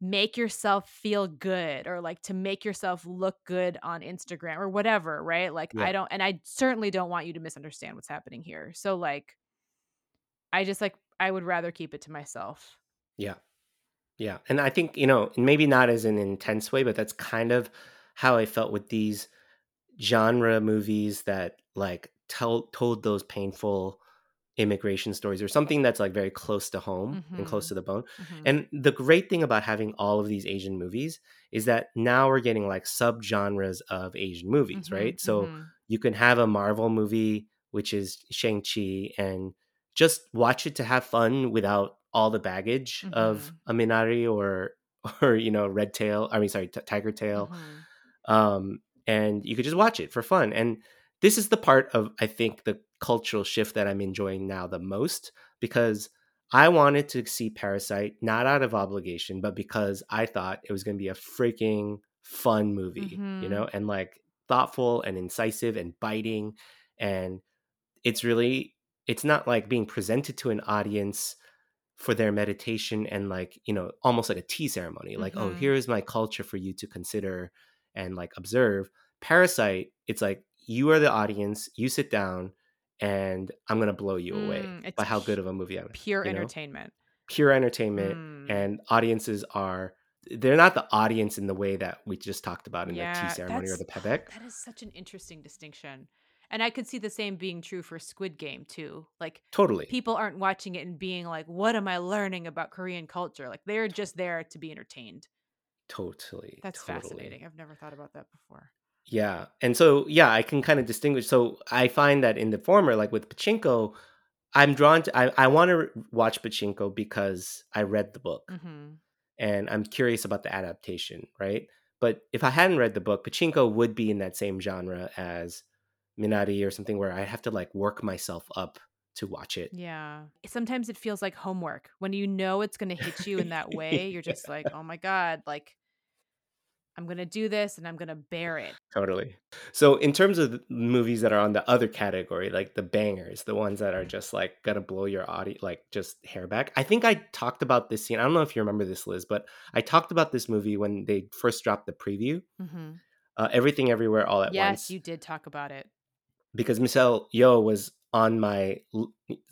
Speaker 2: make yourself feel good or like to make yourself look good on Instagram or whatever, right? Like
Speaker 1: Yeah.
Speaker 2: I don't and I certainly don't want you to misunderstand what's happening here. So like I just like I would rather keep it to myself.
Speaker 1: Yeah. Yeah. And I think, you know, maybe not as an intense way, but that's kind of how I felt with these genre movies that like tell told those painful immigration stories or something that's like very close to home and close
Speaker 2: Mhm.
Speaker 1: to the bone.
Speaker 2: Mhm.
Speaker 1: And the great thing about having all of these Asian movies is that now we're getting like subgenres of Asian movies,
Speaker 2: Mhm,
Speaker 1: right? So
Speaker 2: mhm.
Speaker 1: you can have a Marvel movie, which is Shang-Chi, and just watch it to have fun without all the baggage of
Speaker 2: Mhm.
Speaker 1: a Minari or or you know Red Tail. I mean, sorry, T- Tiger Tail. Um, and you could just watch it for fun. And this is the part of I think the cultural shift that I'm enjoying now the most because I wanted to see Parasite not out of obligation, but because I thought it was going to be a freaking fun movie, you
Speaker 2: Mhm.
Speaker 1: know, and like thoughtful and incisive and biting and it's really it's not like being presented to an audience for their meditation and like you know almost like a tea ceremony like oh
Speaker 2: Mhm.
Speaker 1: here's my culture for you to consider and like observe parasite it's like you are the audience you sit down and i'm gonna blow you away
Speaker 2: Mm,
Speaker 1: by how good of a movie i'm
Speaker 2: Pure
Speaker 1: you know
Speaker 2: entertainment.
Speaker 1: pure entertainment
Speaker 2: Mm.
Speaker 1: and audiences are they're not the audience in the way that we just talked about in the tea ceremony or the pebek
Speaker 2: that is such an interesting distinction. And I could see the same being true for Squid Game too. Like
Speaker 1: totally
Speaker 2: people aren't watching it and being like, "What am I learning about Korean culture?" Like they're just there to be entertained.
Speaker 1: Totally
Speaker 2: That's
Speaker 1: totally
Speaker 2: fascinating. I've never thought about that before.
Speaker 1: Yeah. And so, yeah, I can kind of distinguish. So I find that in the former, like with Pachinko, I'm drawn to, I, I want to watch Pachinko because I read the book
Speaker 2: Mhm.
Speaker 1: and I'm curious about the adaptation, right? But if I hadn't read the book, Pachinko would be in that same genre as Minari or something where I have to like work myself up to watch it.
Speaker 2: Yeah. Sometimes it feels like homework. When you know it's going to hit you in that way, you're just like, "Oh my god, like I'm going to do this and I'm going to bear it."
Speaker 1: Totally. So, in terms of the movies that are on the other category, like the bangers, the ones that are just like gonna blow your audience, like just hair back. I think I talked about this scene. I don't know if you remember this, Liz, but I talked about this movie when they first dropped the preview.
Speaker 2: Mm-hmm.
Speaker 1: Uh, Everything, Everywhere, All at
Speaker 2: Yes,
Speaker 1: Once, Yes,
Speaker 2: you did talk about it.
Speaker 1: because Michelle Yeoh was on my l-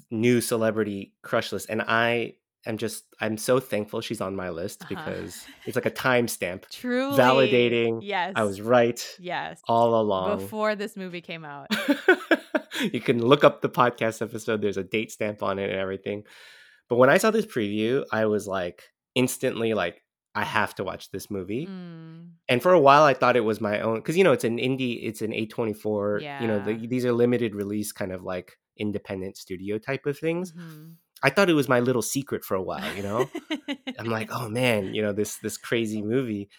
Speaker 1: new celebrity crush list, and I am just I'm so thankful she's on my list
Speaker 2: Uh-huh.
Speaker 1: because it's like a timestamp
Speaker 2: Truly
Speaker 1: validating.
Speaker 2: Yes.
Speaker 1: I was right
Speaker 2: Yes.
Speaker 1: all along.
Speaker 2: Before this movie came out.
Speaker 1: you can look up the podcast episode. There's a date stamp on it and everything. But when I saw this preview, I was like instantly like, I have to watch this movie.
Speaker 2: Mm.
Speaker 1: And for a while, I thought it was my own because you know it's an indie, it's an A24. You know, the, these are limited release kind of like independent studio type of things.
Speaker 2: Mhm.
Speaker 1: I thought it was my little secret for a while. You know, I'm like, oh man, you know this this crazy movie.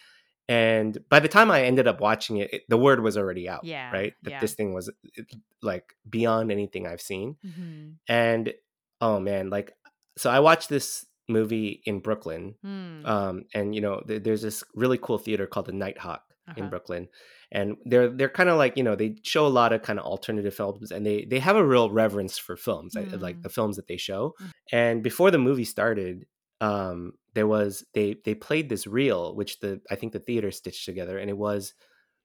Speaker 1: And by the time I ended up watching it, it the word was already out.
Speaker 2: Yeah,
Speaker 1: right. That
Speaker 2: yeah.
Speaker 1: this thing was it, like beyond anything I've seen.
Speaker 2: Mhm.
Speaker 1: And oh man, like so I watched this movie in Brooklyn.
Speaker 2: Mm.
Speaker 1: Um, and you know, th- there's this really cool theater called the Nitehawk in
Speaker 2: Uh-huh.
Speaker 1: Brooklyn, and they're they're kind of like you know they show a lot of kind of alternative films, and they they have a real reverence for films, I- like
Speaker 2: Mm.
Speaker 1: the films that they show.
Speaker 2: Mm.
Speaker 1: And before the movie started, um, there was they they played this reel, which the I think the theater stitched together, and it was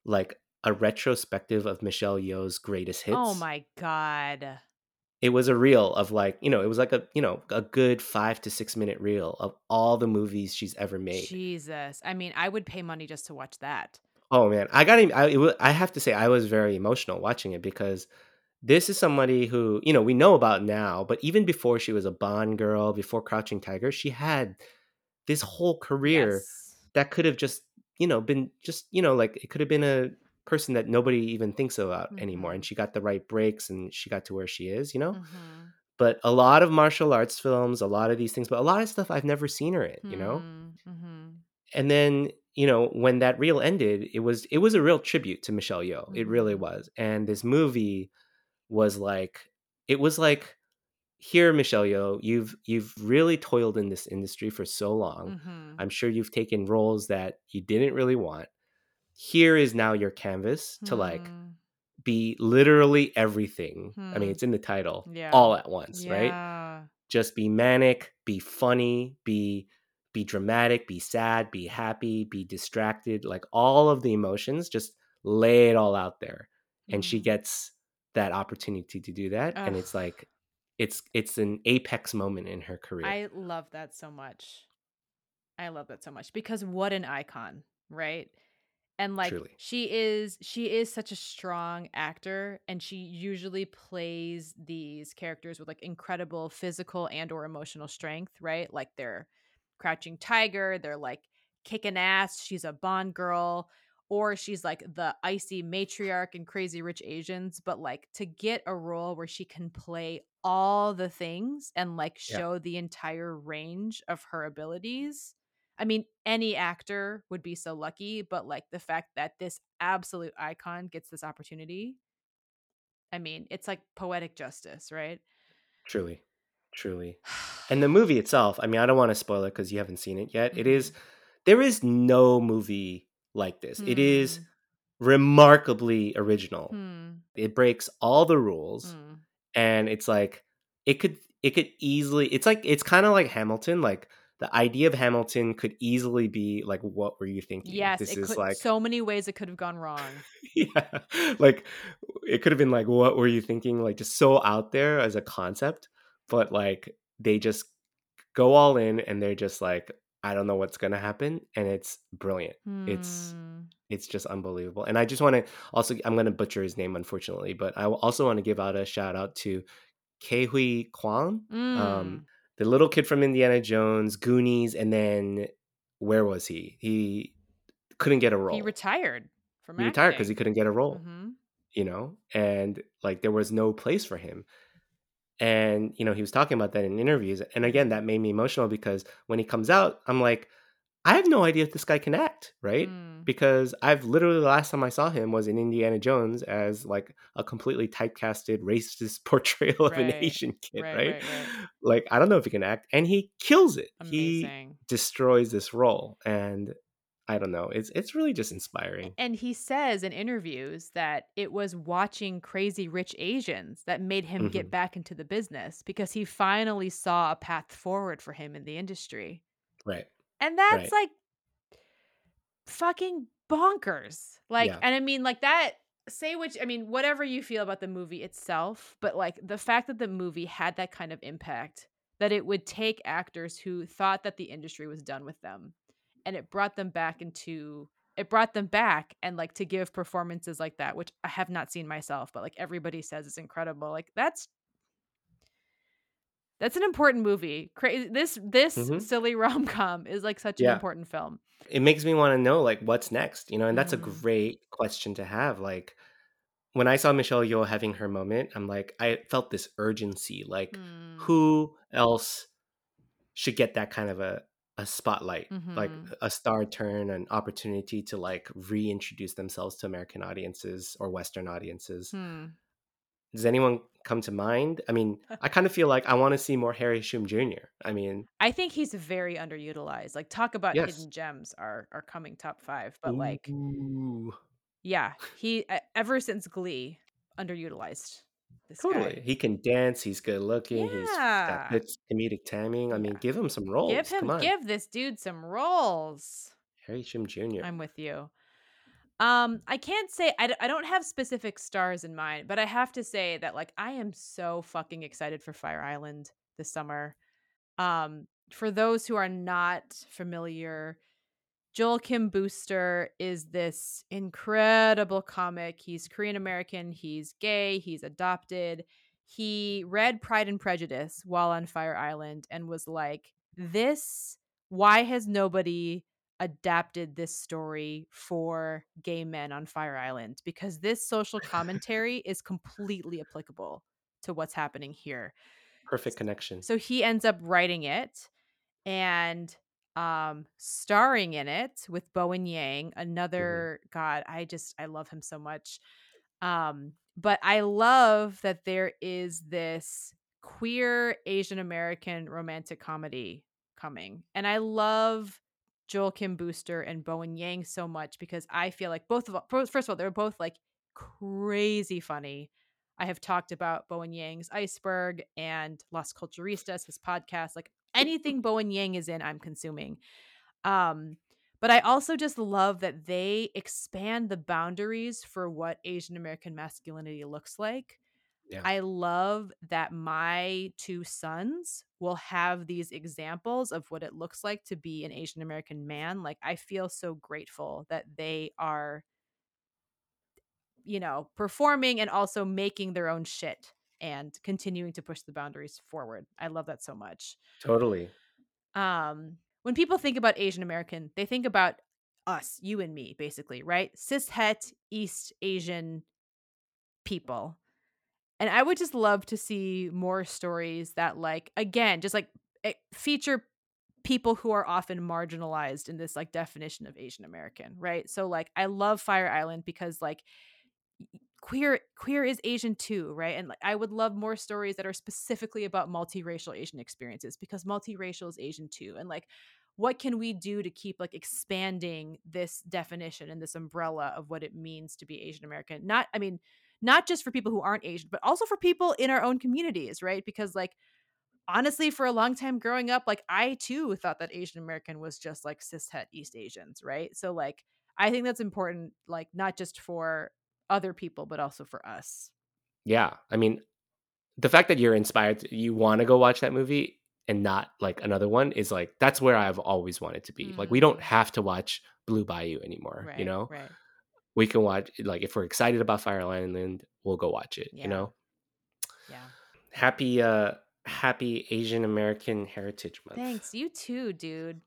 Speaker 1: like a retrospective of Michelle Yeoh's greatest hits
Speaker 2: Oh my god.
Speaker 1: It was a reel of like you know it was like a you know a good five to six minute reel of all the movies she's ever made
Speaker 2: Jesus. I mean, I would pay money just to watch that.
Speaker 1: oh man i got him I, I have to say i was very emotional watching it because this is somebody who you know we know about now but even before she was a bond girl before crouching tiger she had this whole career
Speaker 2: Yes.
Speaker 1: that could have just you know been just you know like it could have been a person that nobody even thinks about anymore
Speaker 2: Mhm.
Speaker 1: and she got the right breaks and she got to where she is you know
Speaker 2: Mhm.
Speaker 1: but a lot of martial arts films, a lot of these things, but a lot of stuff I've never seen her in, you know?
Speaker 2: Mm, mhm.
Speaker 1: And then, you know, when that reel ended, it was it was a real tribute to Michelle Yeoh. It really
Speaker 2: Mhm.
Speaker 1: was. And this movie was like it was like here Michelle Yeoh, you've you've really toiled in this industry for so long.
Speaker 2: Mhm.
Speaker 1: I'm sure you've taken roles that you didn't really want. Here is now your canvas to like
Speaker 2: Mm.
Speaker 1: be literally everything. I mean,
Speaker 2: Hmm.
Speaker 1: it's in the title
Speaker 2: Yeah.
Speaker 1: all at once, right? Just be manic, be funny, be be dramatic, be sad, be happy, be distracted, like all of the emotions, just lay it all out there. And she
Speaker 2: Mm.
Speaker 1: gets that opportunity to do that. And it's like it's it's an apex moment in her career.
Speaker 2: I love that so much. I love that so much because what an icon, right? And like
Speaker 1: Truly.
Speaker 2: she is she is such a strong actor and she usually plays these characters with like incredible physical and or emotional strength, right? Like they're crouching tiger, they're like kicking ass, she's a Bond girl or she's like the icy matriarch in Crazy Rich Asians, but like to get a role where she can play all the things and like
Speaker 1: Yeah.
Speaker 2: show the entire range of her abilities. I mean, any actor would be so lucky, but like the fact that this absolute icon gets this opportunity, I mean, it's like poetic justice, right?
Speaker 1: Truly. Truly. And the movie itself, I mean, I don't want to spoil it because you haven't seen it yet. It is there is no movie like this. It is remarkably original.
Speaker 2: Hmm.
Speaker 1: It breaks all the rules
Speaker 2: Hmm.
Speaker 1: and it's like it could it could easily it's like it's kind of like Hamilton like the idea of Hamilton could easily be like what were you thinking?
Speaker 2: Yes,
Speaker 1: this
Speaker 2: it
Speaker 1: is
Speaker 2: could
Speaker 1: like
Speaker 2: so many ways it could have gone wrong.
Speaker 1: yeah. Like it could have been like what were you thinking? Like just so out there as a concept, but like they just go all in and they're just like I don't know what's going to happen and it's brilliant. It's
Speaker 2: Hmm.
Speaker 1: it's just unbelievable. And I just want to also I'm going to butcher his name unfortunately, but I also want to give out a shout out to Ke Huy Quan,
Speaker 2: Mm.
Speaker 1: um, the little kid from Indiana Jones, Goonies, and then where was he? He couldn't get a role.
Speaker 2: He retired from
Speaker 1: He retired because he couldn't get a role,
Speaker 2: Mhm.
Speaker 1: you know, and like there was no place for him. And you know, he was talking about that in interviews, and again, that made me emotional because when he comes out, I'm like, I have no idea if this guy can act, right?
Speaker 2: Mm.
Speaker 1: Because I've literally the last time I saw him was in Indiana Jones as like a completely typecasted racist portrayal of an Asian kid,
Speaker 2: Right,
Speaker 1: right?
Speaker 2: right, right.
Speaker 1: Like I don't know if he can act, and he kills it. He destroys this role, and I don't know. It's it's really just inspiring.
Speaker 2: And he says in interviews that it was watching Crazy Rich Asians that made him get
Speaker 1: Mhm.
Speaker 2: back into the business because he finally saw a path forward for him in the industry.
Speaker 1: Right.
Speaker 2: And that's
Speaker 1: Right.
Speaker 2: like fucking bonkers. Like,
Speaker 1: Yeah.
Speaker 2: and I mean, like that, say which, I mean, whatever you feel about the movie itself, but like the fact that the movie had that kind of impact, that it would take actors who thought that the industry was done with them and it brought them back into, it brought them back and like to give performances like that, which I have not seen myself, but like everybody says is incredible. Like that's, that's an important movie. Cra- this this
Speaker 1: Mhm.
Speaker 2: silly rom com is like such an important film.
Speaker 1: It makes me want to know like what's next, you know, and that's a
Speaker 2: Mm.
Speaker 1: great question to have. Like when I saw Michelle Yeoh having her moment, I'm like, I felt this urgency. Like,
Speaker 2: Mm.
Speaker 1: who else should get that kind of a a spotlight, like
Speaker 2: Mhm.
Speaker 1: a star turn, an opportunity to like reintroduce themselves to American audiences or Western audiences?
Speaker 2: Hmm.
Speaker 1: Does anyone come to mind? I mean, I kind of feel like I want to see more Harry Shum Jr. I mean,
Speaker 2: I think he's very underutilized. Like talk about
Speaker 1: Yes.
Speaker 2: hidden gems are are coming top 5, but like yeah, he ever since Glee underutilized. This
Speaker 1: totally.
Speaker 2: guy.
Speaker 1: He can dance. He's good looking. He's
Speaker 2: Yeah.
Speaker 1: got good comedic timing. I mean,
Speaker 2: Yeah.
Speaker 1: give him some roles.
Speaker 2: Give him
Speaker 1: Come on,
Speaker 2: give this dude some roles.
Speaker 1: Harry Shum Jr.
Speaker 2: I'm with you. Um, I can't say I, d- I don't have specific stars in mind, but I have to say that like I am so fucking excited for Fire Island this summer. Um, for those who are not familiar, Joel Kim Booster is this incredible comic. He's Korean American, he's gay, he's adopted. He read Pride and Prejudice while on Fire Island and was like, This, why has nobody adapted this story for gay men on Fire Island? Because this social commentary is completely applicable to what's happening here.
Speaker 1: Perfect connection.
Speaker 2: So he ends up writing it and um starring in it with Bowen Yang, another god, I just I love him so much. Um but I love that there is this queer Asian American romantic comedy coming. And I love Joel Kim Booster and Bowen Yang so much because I feel like both of first of all they're both like crazy funny. I have talked about Bowen Yang's Iceberg and Las Culturistas, his podcast. Like anything Bowen Yang is in, I'm consuming. Um, but I also just love that they expand the boundaries for what Asian American masculinity looks like.
Speaker 1: Yeah.
Speaker 2: I love that my two sons will have these examples of what it looks like to be an Asian American man. Like, I feel so grateful that they are, you know, performing and also making their own shit and continuing to push the boundaries forward. I love that so much.
Speaker 1: Totally.
Speaker 2: Um, when people think about Asian American, they think about us, you and me, basically, right? Cishet East Asian people. And I would just love to see more stories that, like, again, just like eh, feature people who are often marginalized in this like definition of Asian American, right? So, like, I love Fire Island because, like, queer queer is asian too right? And like i would love more stories that are specifically about multiracial asian experiences because multiracial is asian too. And like what can we do to keep like expanding this definition and this umbrella of what it means to be asian american? Not i mean not just for people who aren't asian but also for people in our own communities right because like honestly for a long time growing up like i too thought that asian american was just like cishet east asians right so like i think that's important like not just for other people but also for us
Speaker 1: Yeah. I mean, the fact that you're inspired, you want to go watch that movie and not like another one is like that's where I've always wanted to be. Like we don't
Speaker 2: Mm.
Speaker 1: have to watch Blue Bayou anymore.
Speaker 2: right
Speaker 1: You know,
Speaker 2: right
Speaker 1: we can watch like if we're excited about Fire Island, we'll go watch it.
Speaker 2: Yeah.
Speaker 1: You know,
Speaker 2: yeah
Speaker 1: happy uh happy Asian American Heritage Month.
Speaker 2: thanks you too dude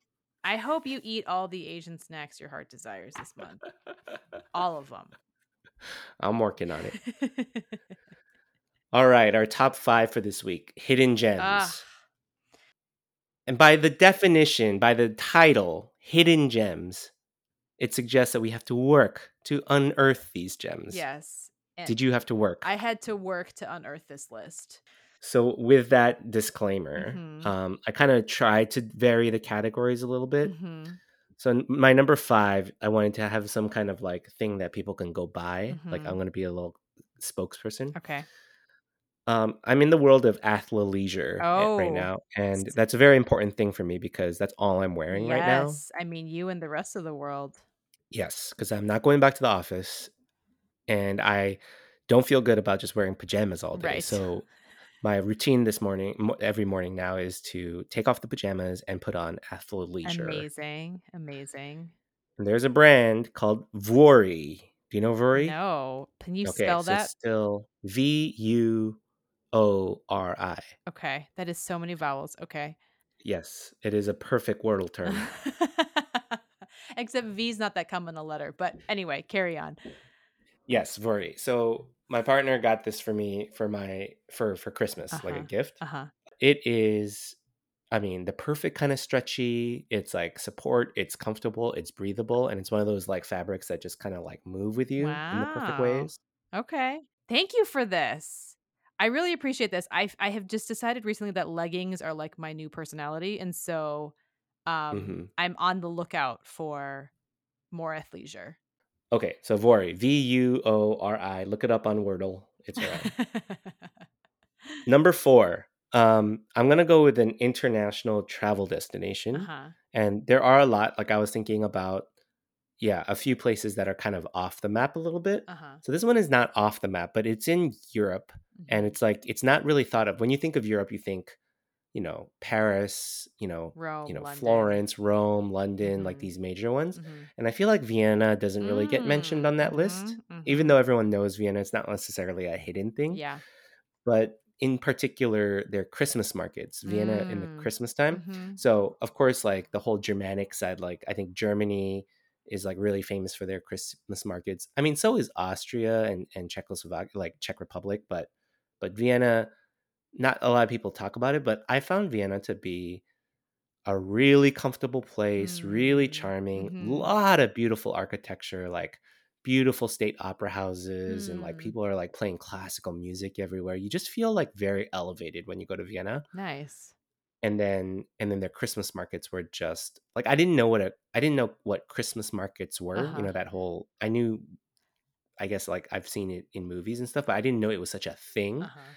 Speaker 2: i hope you eat all the asian snacks your heart desires this month all of them
Speaker 1: I'm working on it. All right, our top five for this week: hidden gems. And by the definition, by the title, hidden gems, it suggests that we have to work to unearth these gems.
Speaker 2: yes and
Speaker 1: Did you have to work?
Speaker 2: i had to work to unearth this list
Speaker 1: so, with that disclaimer,
Speaker 2: Mhm.
Speaker 1: um, I kind of tried to vary the categories a little bit.
Speaker 2: Mhm.
Speaker 1: So, my number five, I wanted to have some kind of like thing that people can go buy. Like,
Speaker 2: Mhm.
Speaker 1: I'm going to be a little spokesperson.
Speaker 2: okay
Speaker 1: Um, I'm in the world of athleisure eh, right
Speaker 2: Oh,
Speaker 1: now, and that's a very important thing for me because that's all I'm wearing right now.
Speaker 2: yes i mean you and the rest of the world
Speaker 1: Yes, because I'm not going back to the office, and I don't feel good about just wearing pajamas all day.
Speaker 2: Right.
Speaker 1: So my routine this morning, every morning now, is to take off the pajamas and put on athleisure.
Speaker 2: amazing amazing
Speaker 1: And there's a brand called Vuori. Do you know Vuori?
Speaker 2: no can you
Speaker 1: okay,
Speaker 2: spell
Speaker 1: so
Speaker 2: that
Speaker 1: it's still V U O R I.
Speaker 2: okay that is so many vowels okay
Speaker 1: Yes, it is a perfect Wordle term.
Speaker 2: except v is not that common a letter but anyway carry on
Speaker 1: yes, Vuori. So my partner got this for me for my for for Christmas, like a
Speaker 2: Uh-huh.
Speaker 1: gift.
Speaker 2: uh-huh
Speaker 1: It is, I mean, the perfect kind of stretchy. It's like support. It's comfortable. It's breathable, and it's one of those like fabrics that just kind of like move with you in the perfect ways.
Speaker 2: Okay. Thank you for this. I really appreciate this. I I have just decided recently that leggings are like my new personality and so um
Speaker 1: Mhm.
Speaker 2: I'm on the lookout for more athleisure.
Speaker 1: Okay, so Vuori, V U O R I. Look it up on Wordle. It's around. Number four. Um, I'm gonna go with an international travel destination.
Speaker 2: uh-huh.
Speaker 1: and there are a lot like i was thinking about yeah a few places that are kind of off the map a little bit
Speaker 2: Uh-huh.
Speaker 1: so this one is not off the map but it's in europe and
Speaker 2: Mhm.
Speaker 1: it's like it's not really thought of when you think of europe you think you know paris you know
Speaker 2: Rome,
Speaker 1: you know
Speaker 2: London.
Speaker 1: florence rome london like
Speaker 2: Mhm.
Speaker 1: these major ones
Speaker 2: Mhm.
Speaker 1: and i feel like vienna doesn't really get mentioned
Speaker 2: Mm,
Speaker 1: on that list
Speaker 2: mhm,
Speaker 1: even
Speaker 2: mhm.
Speaker 1: though everyone knows vienna it's not necessarily a hidden thing
Speaker 2: Yeah.
Speaker 1: but in particular their christmas markets vienna in the
Speaker 2: Mm,
Speaker 1: christmas time
Speaker 2: mhm.
Speaker 1: so of course, like the whole Germanic side, like I think Germany is like really famous for their Christmas markets. I mean, so is Austria and and Czechoslovakia, like Czech Republic, but but Vienna, not a lot of people talk about it, but I found Vienna to be a really comfortable place, really
Speaker 2: Mm,
Speaker 1: charming,
Speaker 2: mhm.
Speaker 1: lot of beautiful architecture, like beautiful state opera houses, and like
Speaker 2: Mm.
Speaker 1: people are like playing classical music everywhere. You just feel like very elevated when you go to Vienna
Speaker 2: Nice.
Speaker 1: and then and then their christmas markets were just like i didn't know what a i didn't know what christmas markets were
Speaker 2: Uh-huh.
Speaker 1: you know that whole i knew i guess like i've seen it in movies and stuff but i didn't know it was such a thing
Speaker 2: Uh-huh.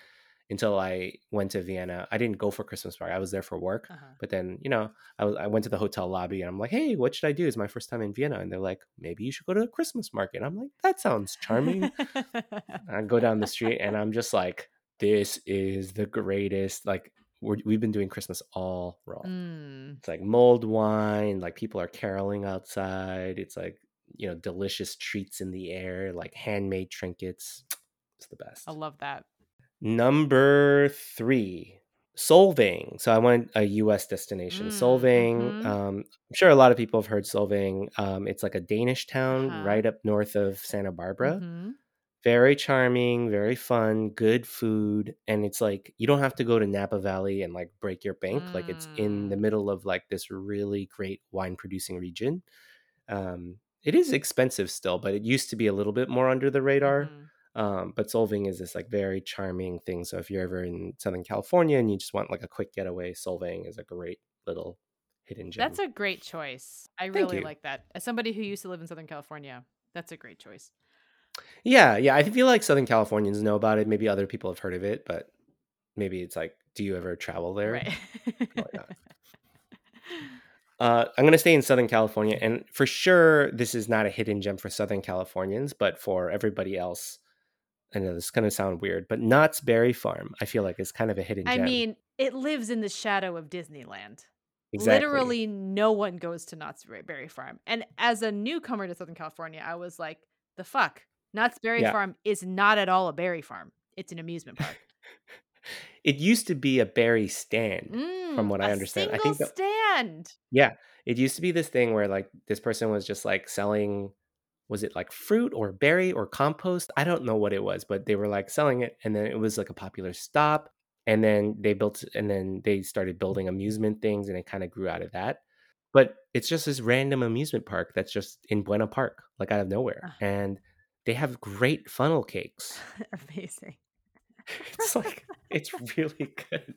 Speaker 1: Until I went to Vienna. I didn't go for Christmas party. I was there for work.
Speaker 2: Uh-huh.
Speaker 1: But then, you know, I was I went to the hotel lobby and I'm like, hey, what should I do? It's my first time in Vienna. And they're like, maybe you should go to a Christmas market. I'm like, that sounds charming. I go down the street and I'm just like, this is the greatest. Like we're, we've been doing Christmas all wrong.
Speaker 2: Mm.
Speaker 1: It's like mulled wine, like people are caroling outside. It's like, you know, delicious treats in the air, like handmade trinkets. It's the best.
Speaker 2: I love that.
Speaker 1: Number three, Solvang. So I went a U.S. destination.
Speaker 2: Mm,
Speaker 1: Solvang.
Speaker 2: mhm.
Speaker 1: Um, I'm sure a lot of people have heard Solvang. Um, it's like a Danish town
Speaker 2: Uh-huh.
Speaker 1: right up north of Santa Barbara.
Speaker 2: Mhm.
Speaker 1: Very charming, very fun, good food, and it's like you don't have to go to Napa Valley and like break your bank. Like it's in the
Speaker 2: Mm.
Speaker 1: middle of like this really great wine producing region. Um, it is expensive still, but it used to be a little bit more under the radar.
Speaker 2: Mhm.
Speaker 1: Um, but Solvang is this like very charming thing. So if you're ever in Southern California and you just want like a quick getaway, Solvang is a great little hidden gem.
Speaker 2: That's a great choice. I
Speaker 1: Thank
Speaker 2: really
Speaker 1: you.
Speaker 2: like that. As somebody who used to live in Southern California, that's a great choice.
Speaker 1: yeah, yeah. I feel like Southern Californians know about it. Maybe other people have heard of it, but maybe it's like, do you ever travel there?
Speaker 2: Right.
Speaker 1: Uh, I'm gonna stay in Southern California, and for sure, this is not a hidden gem for Southern Californians, but for everybody else, I know this is gonna sound weird, but Knott's Berry Farm, I feel like is kind of a hidden gem.
Speaker 2: I
Speaker 1: gem.
Speaker 2: mean, it lives in the shadow of Disneyland.
Speaker 1: exactly.
Speaker 2: Literally, no one goes to Knott's Berry- Farm. And as a newcomer to Southern California, I was like, the fuck? Knott's Berry
Speaker 1: Yeah.
Speaker 2: Farm is not at all a berry farm. It's an amusement park.
Speaker 1: It used to be a berry stand, from
Speaker 2: Mm,
Speaker 1: what I understand. I think that,
Speaker 2: stand.
Speaker 1: yeah, it used to be this thing where like this person was just like selling, was it like fruit or berry or compost? I don't know what it was, but they were like selling it, and then it was like a popular stop. And then they built, and then they started building amusement things, and it kind of grew out of that. But it's just this random amusement park that's just in Buena Park, like out of nowhere,
Speaker 2: Ah.
Speaker 1: and they have great funnel cakes.
Speaker 2: Amazing.
Speaker 1: it's like it's really good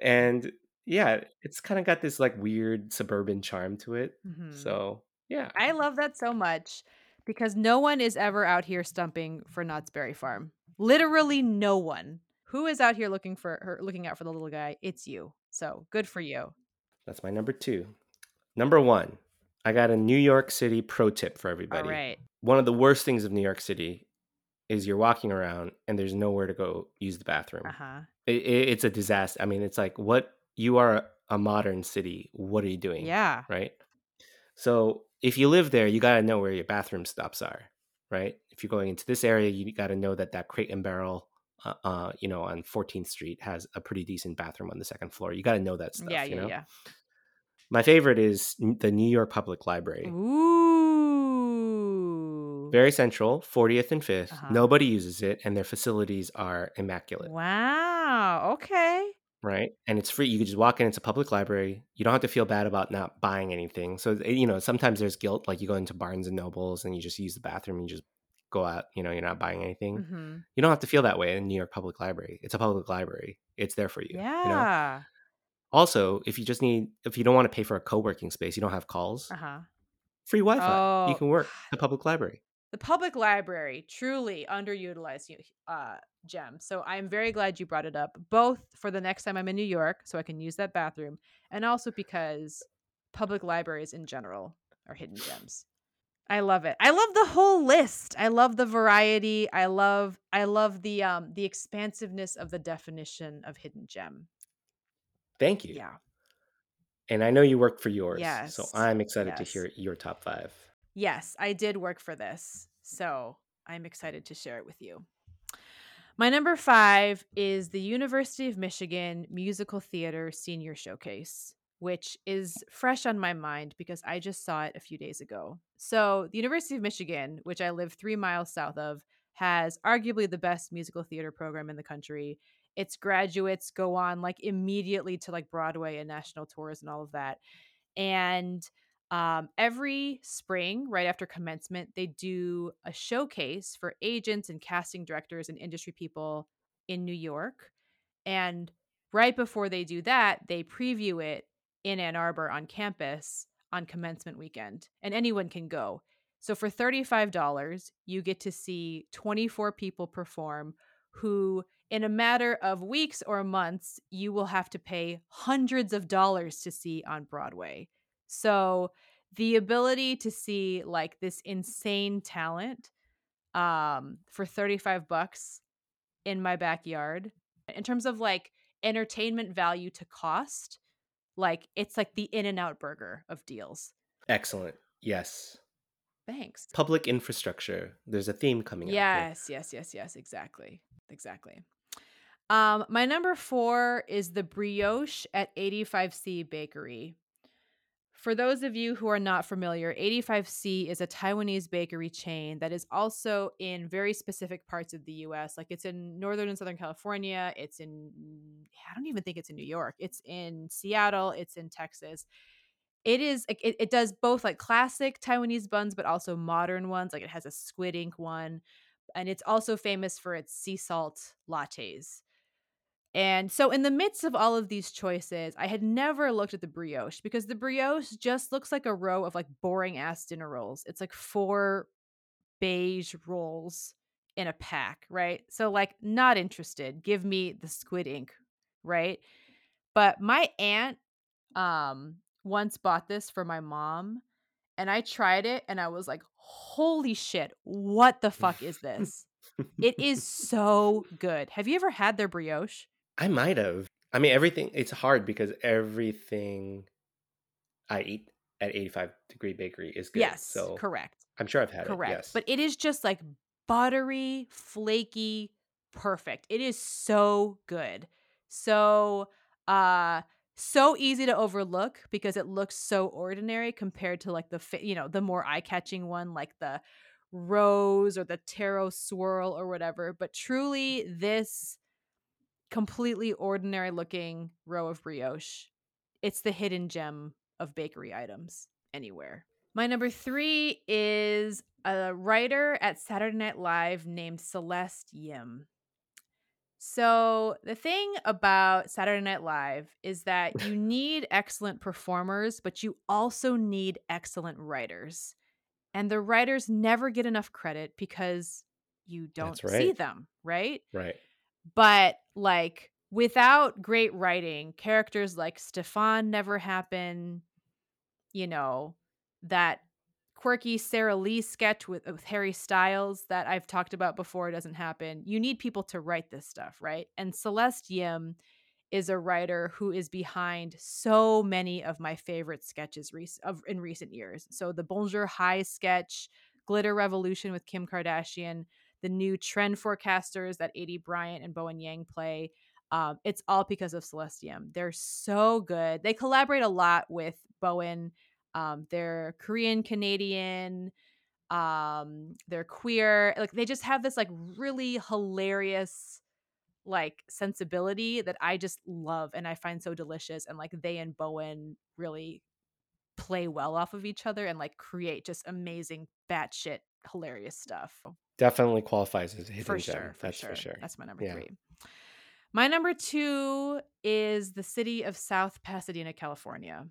Speaker 1: and yeah it's kind of got this like weird suburban charm to it
Speaker 2: Mhm.
Speaker 1: so yeah
Speaker 2: I love that so much because no one is ever out here stumping for Knott's Berry Farm. Literally no one. Who is out here looking for her looking out for the little guy? It's you. So good for you.
Speaker 1: that's my number two number one i got a new york city pro tip for everybody
Speaker 2: All right.
Speaker 1: one of the worst things of new york city is you're walking around and there's nowhere to go use the bathroom
Speaker 2: Uh-huh.
Speaker 1: it, it- it's a disaster i mean it's like what you are a, a modern city what are you doing
Speaker 2: Yeah.
Speaker 1: right? So if you live there, you got to know where your bathroom stops are, right? If you're going into this area, you got to know that that Crate and Barrel, uh, uh, you know, on 14th Street has a pretty decent bathroom on the second floor. You got to know that stuff.
Speaker 2: yeah,
Speaker 1: you
Speaker 2: yeah,
Speaker 1: know?
Speaker 2: yeah.
Speaker 1: My favorite is the New York Public Library.
Speaker 2: Ooh.
Speaker 1: Very central, 40th and 5th.
Speaker 2: Uh-huh.
Speaker 1: Nobody uses it, and their facilities are immaculate,
Speaker 2: Wow. Okay.
Speaker 1: Right? And it's free. You can just walk in. It's a public library. You don't have to feel bad about not buying anything. So you know, sometimes there's guilt, like you go into Barnes and Nobles and you just use the bathroom. And you just go out. You know, you're not buying anything.
Speaker 2: hmm
Speaker 1: You don't have to feel that way in New York Public Library. It's a public library. It's there for you.
Speaker 2: Yeah.
Speaker 1: You know. Also, if you just need, if you don't want to pay for a co-working space, you don't have calls.
Speaker 2: Uh-huh.
Speaker 1: Free Wi-Fi. You
Speaker 2: Oh.
Speaker 1: can work the public library.
Speaker 2: The public library, truly underutilized uh, gem. So I'm very glad you brought it up, both for the next time I'm in New York, so I can use that bathroom, and also because public libraries in general are hidden gems. I love it. I love the whole list. I love the variety. I love I love the um the expansiveness of the definition of hidden gem.
Speaker 1: Thank you.
Speaker 2: Yeah.
Speaker 1: And I know you work for yours,
Speaker 2: Yes.
Speaker 1: so I'm excited to hear your top five.
Speaker 2: Yes, I did work for this. So I'm excited to share it with you. My number five is the University of Michigan Musical Theater Senior Showcase, which is fresh on my mind because I just saw it a few days ago. So, the University of Michigan, which I live three miles south of, has arguably the best musical theater program in the country. Its graduates go on like immediately to like Broadway and national tours and all of that. And um, every spring, right after commencement, they do a showcase for agents and casting directors and industry people in New York. And right before they do that, they preview it in Ann Arbor on campus on commencement weekend, and anyone can go. So for $35, you get to see 24 people perform who in a matter of weeks or months, you will have to pay hundreds of dollars to see on Broadway. So the ability to see like this insane talent um for 35 bucks in my backyard in terms of like entertainment value to cost like it's like the in and out burger of deals
Speaker 1: Excellent. Yes.
Speaker 2: thanks
Speaker 1: Public infrastructure. There's a theme coming
Speaker 2: yes yes yes yes exactly exactly um my number four is the brioche at 85c bakery For those of you who are not familiar, 85C is a Taiwanese bakery chain that is also in very specific parts of the US. Like it's in Northern and Southern California. It's in, I don't even think it's in New York. It's in Seattle. It's in Texas. It is, it, it does both like classic Taiwanese buns, but also modern ones. Like it has a squid ink one. And it's also famous for its sea salt lattes. And so, in the midst of all of these choices, I had never looked at the brioche because the brioche just looks like a row of like boring ass dinner rolls. It's like four beige rolls in a pack, right? So, like, not interested. Give me the squid ink, right? But my aunt um once bought this for my mom and I tried it and I was like, holy shit, what the fuck is this? it is so good. Have you ever had their brioche?
Speaker 1: I might have. I mean, everything. It's hard because everything I eat at 85 degree bakery is good.
Speaker 2: yes,
Speaker 1: so
Speaker 2: correct.
Speaker 1: I'm sure I've had
Speaker 2: Correct.
Speaker 1: it. Yes.
Speaker 2: But it is just like buttery, flaky, perfect. It is so good. So uh so easy to overlook because it looks so ordinary compared to like the you know, the more eye-catching one like the rose or the taro swirl or whatever, but truly this completely ordinary looking row of brioche. It's the hidden gem of bakery items anywhere. My number three is a writer at Saturday Night Live named Celeste Yim. So, the thing about Saturday Night Live is that you need excellent performers, but you also need excellent writers. And the writers never get enough credit because you don't
Speaker 1: That's
Speaker 2: see them, right?
Speaker 1: right.
Speaker 2: But like without great writing characters like stefon never happen you know that quirky sarah lee sketch with, with harry styles that i've talked about before doesn't happen you need people to write this stuff right? And celeste yim is a writer who is behind so many of my favorite sketches of, in recent years. So the bonjour high sketch glitter revolution with kim kardashian the new trend forecasters that Aidy Bryant and Bowen Yang play. Um, it's all because of Celeste Yim. They're so good. They collaborate a lot with Bowen. Um, they're Korean Canadian. Um, they're queer. Like they just have this like really hilarious like sensibility that I just love and I find so delicious. And like they and Bowen really play well off of each other and like create just amazing batshit hilarious stuff
Speaker 1: Definitely qualifies as a hidden
Speaker 2: for
Speaker 1: gem.
Speaker 2: sure, for
Speaker 1: That's
Speaker 2: sure.
Speaker 1: for sure.
Speaker 2: That's my number
Speaker 1: Yeah.
Speaker 2: three. My number two is the city of South Pasadena, California,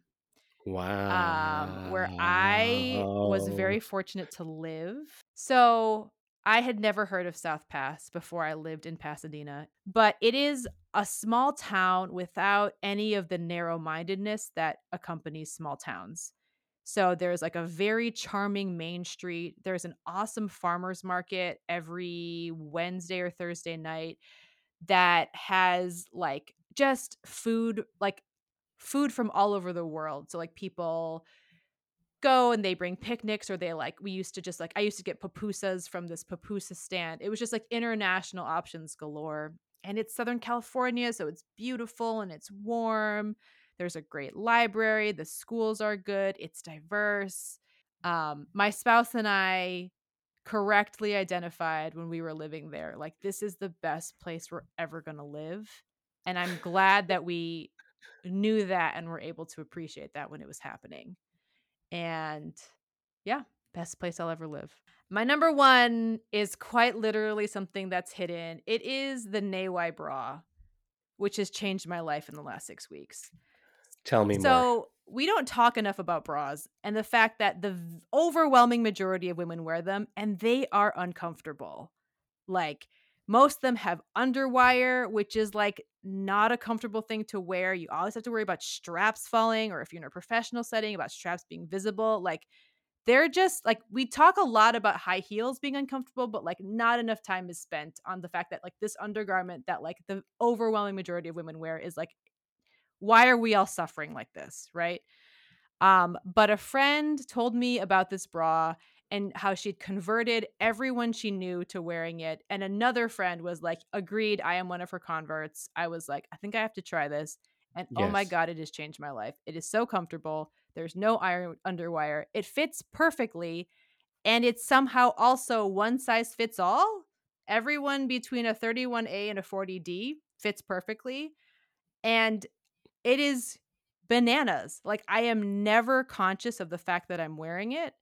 Speaker 1: Wow.
Speaker 2: um, where I was very fortunate to live. So I had never heard of South Pas before I lived in Pasadena, but it is a small town without any of the narrow mindedness that accompanies small towns. So there's like a very charming main street. There's an awesome farmers market every Wednesday or Thursday night that has like just food, like food from all over the world. So like people go and they bring picnics or they like we used to just like I used to get pupusas from this pupusa stand. It was just like international options galore. And it's Southern California, so it's beautiful and it's warm. There's a great library, the schools are good, it's diverse. Um my spouse and I correctly identified when we were living there like this is the best place we're ever going to live. And I'm glad that we knew that and were able to appreciate that when it was happening. And yeah, best place I'll ever live. My number one is quite literally something that's hidden. It is the Neiwai bra, which has changed my life in the last six weeks.
Speaker 1: Tell me more.
Speaker 2: So we don't talk enough about bras and the fact that the overwhelming majority of women wear them and they are uncomfortable. Like Most of them have underwire, which is like not a comfortable thing to wear. You always have to worry about straps falling, or if you're in a professional setting, about straps being visible. Like they're just like we talk a lot about high heels being uncomfortable, but like not enough time is spent on the fact that like this undergarment that like the overwhelming majority of women wear is like, why are we all suffering like this, right? Um, but a friend told me about this bra and how she'd converted everyone she knew to wearing it. And another friend was like, agreed, I am one of her converts. I was like, I think I have to try this. And oh my God, it has changed my life. It is so comfortable. There's no iron underwire. It fits perfectly. And it's somehow also one size fits all. Everyone between a 31A and a 40D fits perfectly. And it is bananas. Like I am never conscious of the fact that I'm wearing it,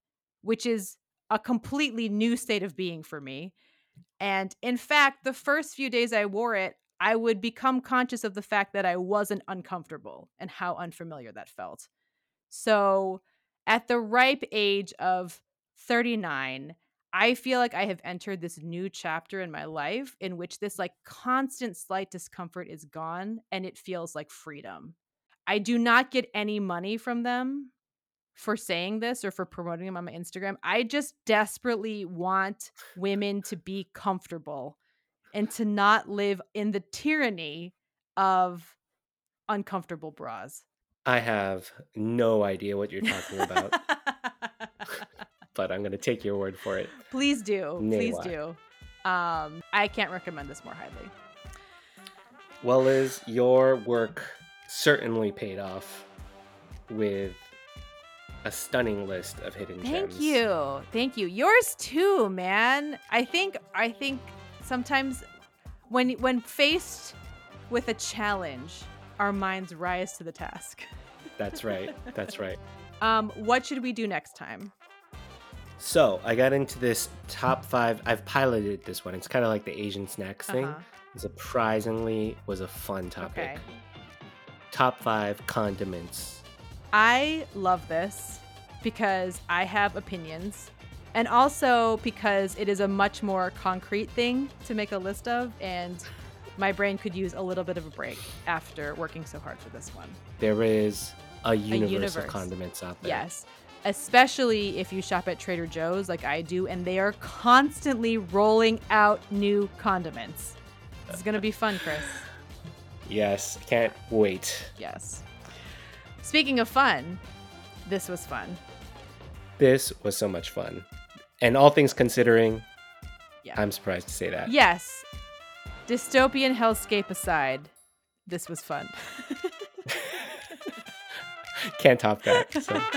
Speaker 2: which is a completely new state of being for me. And in fact, the first few days I wore it, I would become conscious of the fact that I wasn't uncomfortable and how unfamiliar that felt. So, at the ripe age of 39, I feel like I have entered this new chapter in my life in which this like constant slight discomfort is gone and it feels like freedom. I do not get any money from them for saying this or for promoting them on my Instagram. I just desperately want women to be comfortable and to not live in the tyranny of uncomfortable bras.
Speaker 1: I have no idea what you're talking about, but I'm going to take your word for it.
Speaker 2: Please do.
Speaker 1: Nay,
Speaker 2: Please
Speaker 1: why?
Speaker 2: do. Um, I can't recommend this more highly.
Speaker 1: Well, Liz, your work certainly paid off with a stunning list of hidden
Speaker 2: Thank
Speaker 1: gems.
Speaker 2: Thank you. Thank you. Yours too, man. I think I think sometimes when when faced with a challenge, our minds rise to the task.
Speaker 1: That's right. That's right.
Speaker 2: Um, what should we do next time?
Speaker 1: So I got into this top five. I've piloted this one. It's kind of like the Asian snacks thing.
Speaker 2: Uh-huh.
Speaker 1: Surprisingly, was a fun topic.
Speaker 2: Okay.
Speaker 1: Top five condiments.
Speaker 2: I love this because I have opinions and also because it is a much more concrete thing to make a list of and my brain could use a little bit of a break after working so hard for this one.
Speaker 1: There is a universe,
Speaker 2: universe.
Speaker 1: of condiments out there.
Speaker 2: Yes. Especially if you shop at Trader Joe's like I do and they are constantly rolling out new condiments. This is going to be fun, Chris.
Speaker 1: Yes. Can't wait.
Speaker 2: Yes. Speaking of fun, this was fun.
Speaker 1: This was so much fun. And all things considering,
Speaker 2: Yeah.
Speaker 1: I'm surprised to say that.
Speaker 2: Yes. Dystopian hellscape aside, this was fun.
Speaker 1: Can't top that. So.